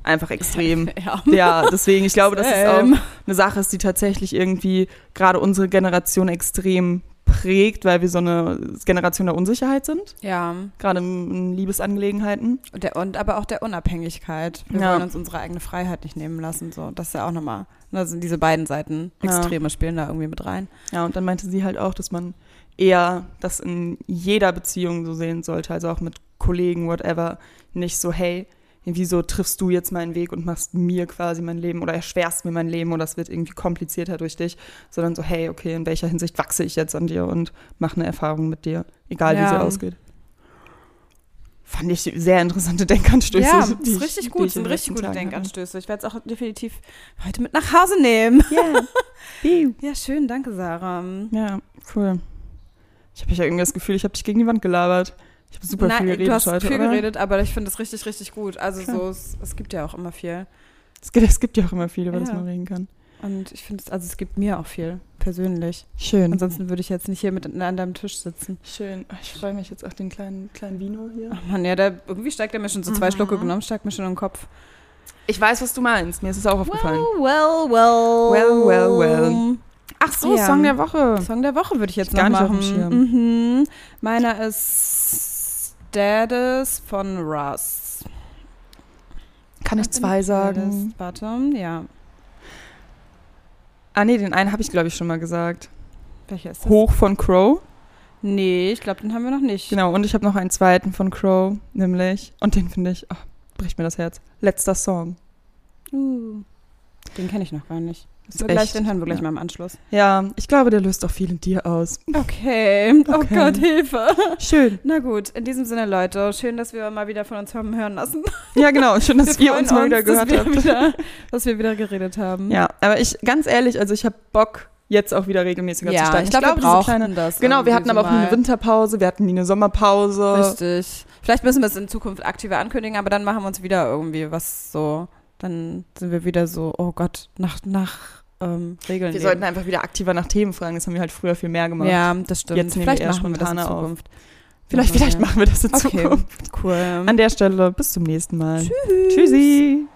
Speaker 2: Einfach extrem.
Speaker 1: ja.
Speaker 2: Ja, deswegen, ich glaube, dass es auch eine Sache ist, die tatsächlich irgendwie gerade unsere Generation extrem prägt, weil wir so eine Generation der Unsicherheit sind,
Speaker 1: Ja,
Speaker 2: gerade in, Liebesangelegenheiten.
Speaker 1: und, der, und aber auch der Unabhängigkeit. Wir
Speaker 2: Ja.
Speaker 1: wollen uns unsere eigene Freiheit nicht nehmen lassen. So. Das ist ja auch nochmal, da sind diese beiden Seiten
Speaker 2: Ja.
Speaker 1: Extreme spielen da irgendwie mit rein.
Speaker 2: Ja, und dann meinte sie halt auch, dass man eher das in jeder Beziehung so sehen sollte, also auch mit Kollegen, whatever, nicht so, hey, wieso triffst du jetzt meinen Weg und machst mir quasi mein Leben oder erschwerst mir mein Leben oder es wird irgendwie komplizierter durch dich, sondern so, hey, okay, in welcher Hinsicht wachse ich jetzt an dir und mache eine Erfahrung mit dir, egal wie
Speaker 1: Ja.
Speaker 2: sie ausgeht. Fand ich sehr interessante Denkanstöße.
Speaker 1: ja,
Speaker 2: die
Speaker 1: ist
Speaker 2: ich-
Speaker 1: richtig gut, sind richtig gute
Speaker 2: Tagen.
Speaker 1: Denkanstöße. Ich werde es auch definitiv heute mit nach Hause nehmen.
Speaker 2: Yeah.
Speaker 1: Ja, schön, danke Sarah.
Speaker 2: Ja, cool. Ich habe ja irgendwie das Gefühl, ich habe dich gegen die Wand gelabert. Ich habe super
Speaker 1: Nein,
Speaker 2: viel geredet
Speaker 1: du hast
Speaker 2: heute,
Speaker 1: viel
Speaker 2: oder?
Speaker 1: geredet, aber ich finde es richtig, richtig gut. Also
Speaker 2: Klar.
Speaker 1: so, es, es gibt ja auch immer viel.
Speaker 2: Es gibt, es gibt ja auch immer viel, über das
Speaker 1: Ja.
Speaker 2: man reden kann.
Speaker 1: Und ich finde es, also es gibt mir auch viel, persönlich.
Speaker 2: Schön.
Speaker 1: Ansonsten würde ich jetzt nicht hier mit an deinem Tisch sitzen.
Speaker 2: Schön. Ah, Ich freue mich jetzt auf den kleinen, kleinen Vino hier.
Speaker 1: Ach man, ja, der, irgendwie steigt er mir schon so zwei
Speaker 2: Mhm.
Speaker 1: Schlucke genommen, steigt mir schon im Kopf.
Speaker 2: Ich weiß, was du meinst. Mir ist es auch aufgefallen.
Speaker 1: well, well.
Speaker 2: Well, well, well. Ach so,
Speaker 1: Ja.
Speaker 2: Song der Woche.
Speaker 1: Song der Woche würde ich jetzt
Speaker 2: Ich gar
Speaker 1: noch
Speaker 2: nicht auf
Speaker 1: machen.
Speaker 2: dem Schirm.
Speaker 1: Mhm. Meiner ist Status von Russ.
Speaker 2: Kann ich zwei sagen?
Speaker 1: Warte, ja.
Speaker 2: Ah nee, den einen habe ich, glaube ich, schon mal gesagt.
Speaker 1: Welcher ist das?
Speaker 2: Hoch von Crow.
Speaker 1: Nee, ich glaube, den haben wir noch nicht.
Speaker 2: Genau, und ich habe noch einen zweiten von Crow, nämlich, und den finde ich, ach, bricht mir das Herz. Letzter Song.
Speaker 1: Uh, den kenne ich noch gar nicht. So gleich, den hören wir gleich
Speaker 2: ja.
Speaker 1: mal im Anschluss.
Speaker 2: Ja, ich glaube, der löst auch viel in dir aus.
Speaker 1: Okay. Oh
Speaker 2: Okay.
Speaker 1: Gott, Hilfe.
Speaker 2: Schön.
Speaker 1: Na gut, in diesem Sinne, Leute, schön, dass wir mal wieder von uns haben hören lassen.
Speaker 2: Ja, genau. Schön, dass
Speaker 1: Wir
Speaker 2: ihr uns mal wieder gehört
Speaker 1: dass wir
Speaker 2: habt.
Speaker 1: Wieder, dass wir wieder geredet haben.
Speaker 2: Ja, aber ich, ganz ehrlich, also ich habe Bock, jetzt auch wieder regelmäßiger zu
Speaker 1: ja
Speaker 2: starten.
Speaker 1: ich glaube, wir
Speaker 2: diese
Speaker 1: brauchen
Speaker 2: kleine-
Speaker 1: das.
Speaker 2: Genau, wir hatten aber auch nie eine. Winterpause, wir hatten nie eine Sommerpause.
Speaker 1: Richtig. Vielleicht müssen wir es in Zukunft aktiver ankündigen, aber dann machen wir uns wieder irgendwie was so. Dann sind wir wieder so, oh Gott, nach, nach ähm, Regeln.
Speaker 2: Wir
Speaker 1: leben.
Speaker 2: sollten einfach wieder aktiver nach Themen fragen, das haben wir halt früher viel mehr gemacht.
Speaker 1: Ja, das stimmt.
Speaker 2: Jetzt
Speaker 1: vielleicht
Speaker 2: wir
Speaker 1: machen wir das in
Speaker 2: spontaner auf.
Speaker 1: Zukunft.
Speaker 2: Vielleicht, vielleicht machen wir das in
Speaker 1: Okay.
Speaker 2: Zukunft.
Speaker 1: Cool.
Speaker 2: An der Stelle, bis zum nächsten Mal. Tschüssi.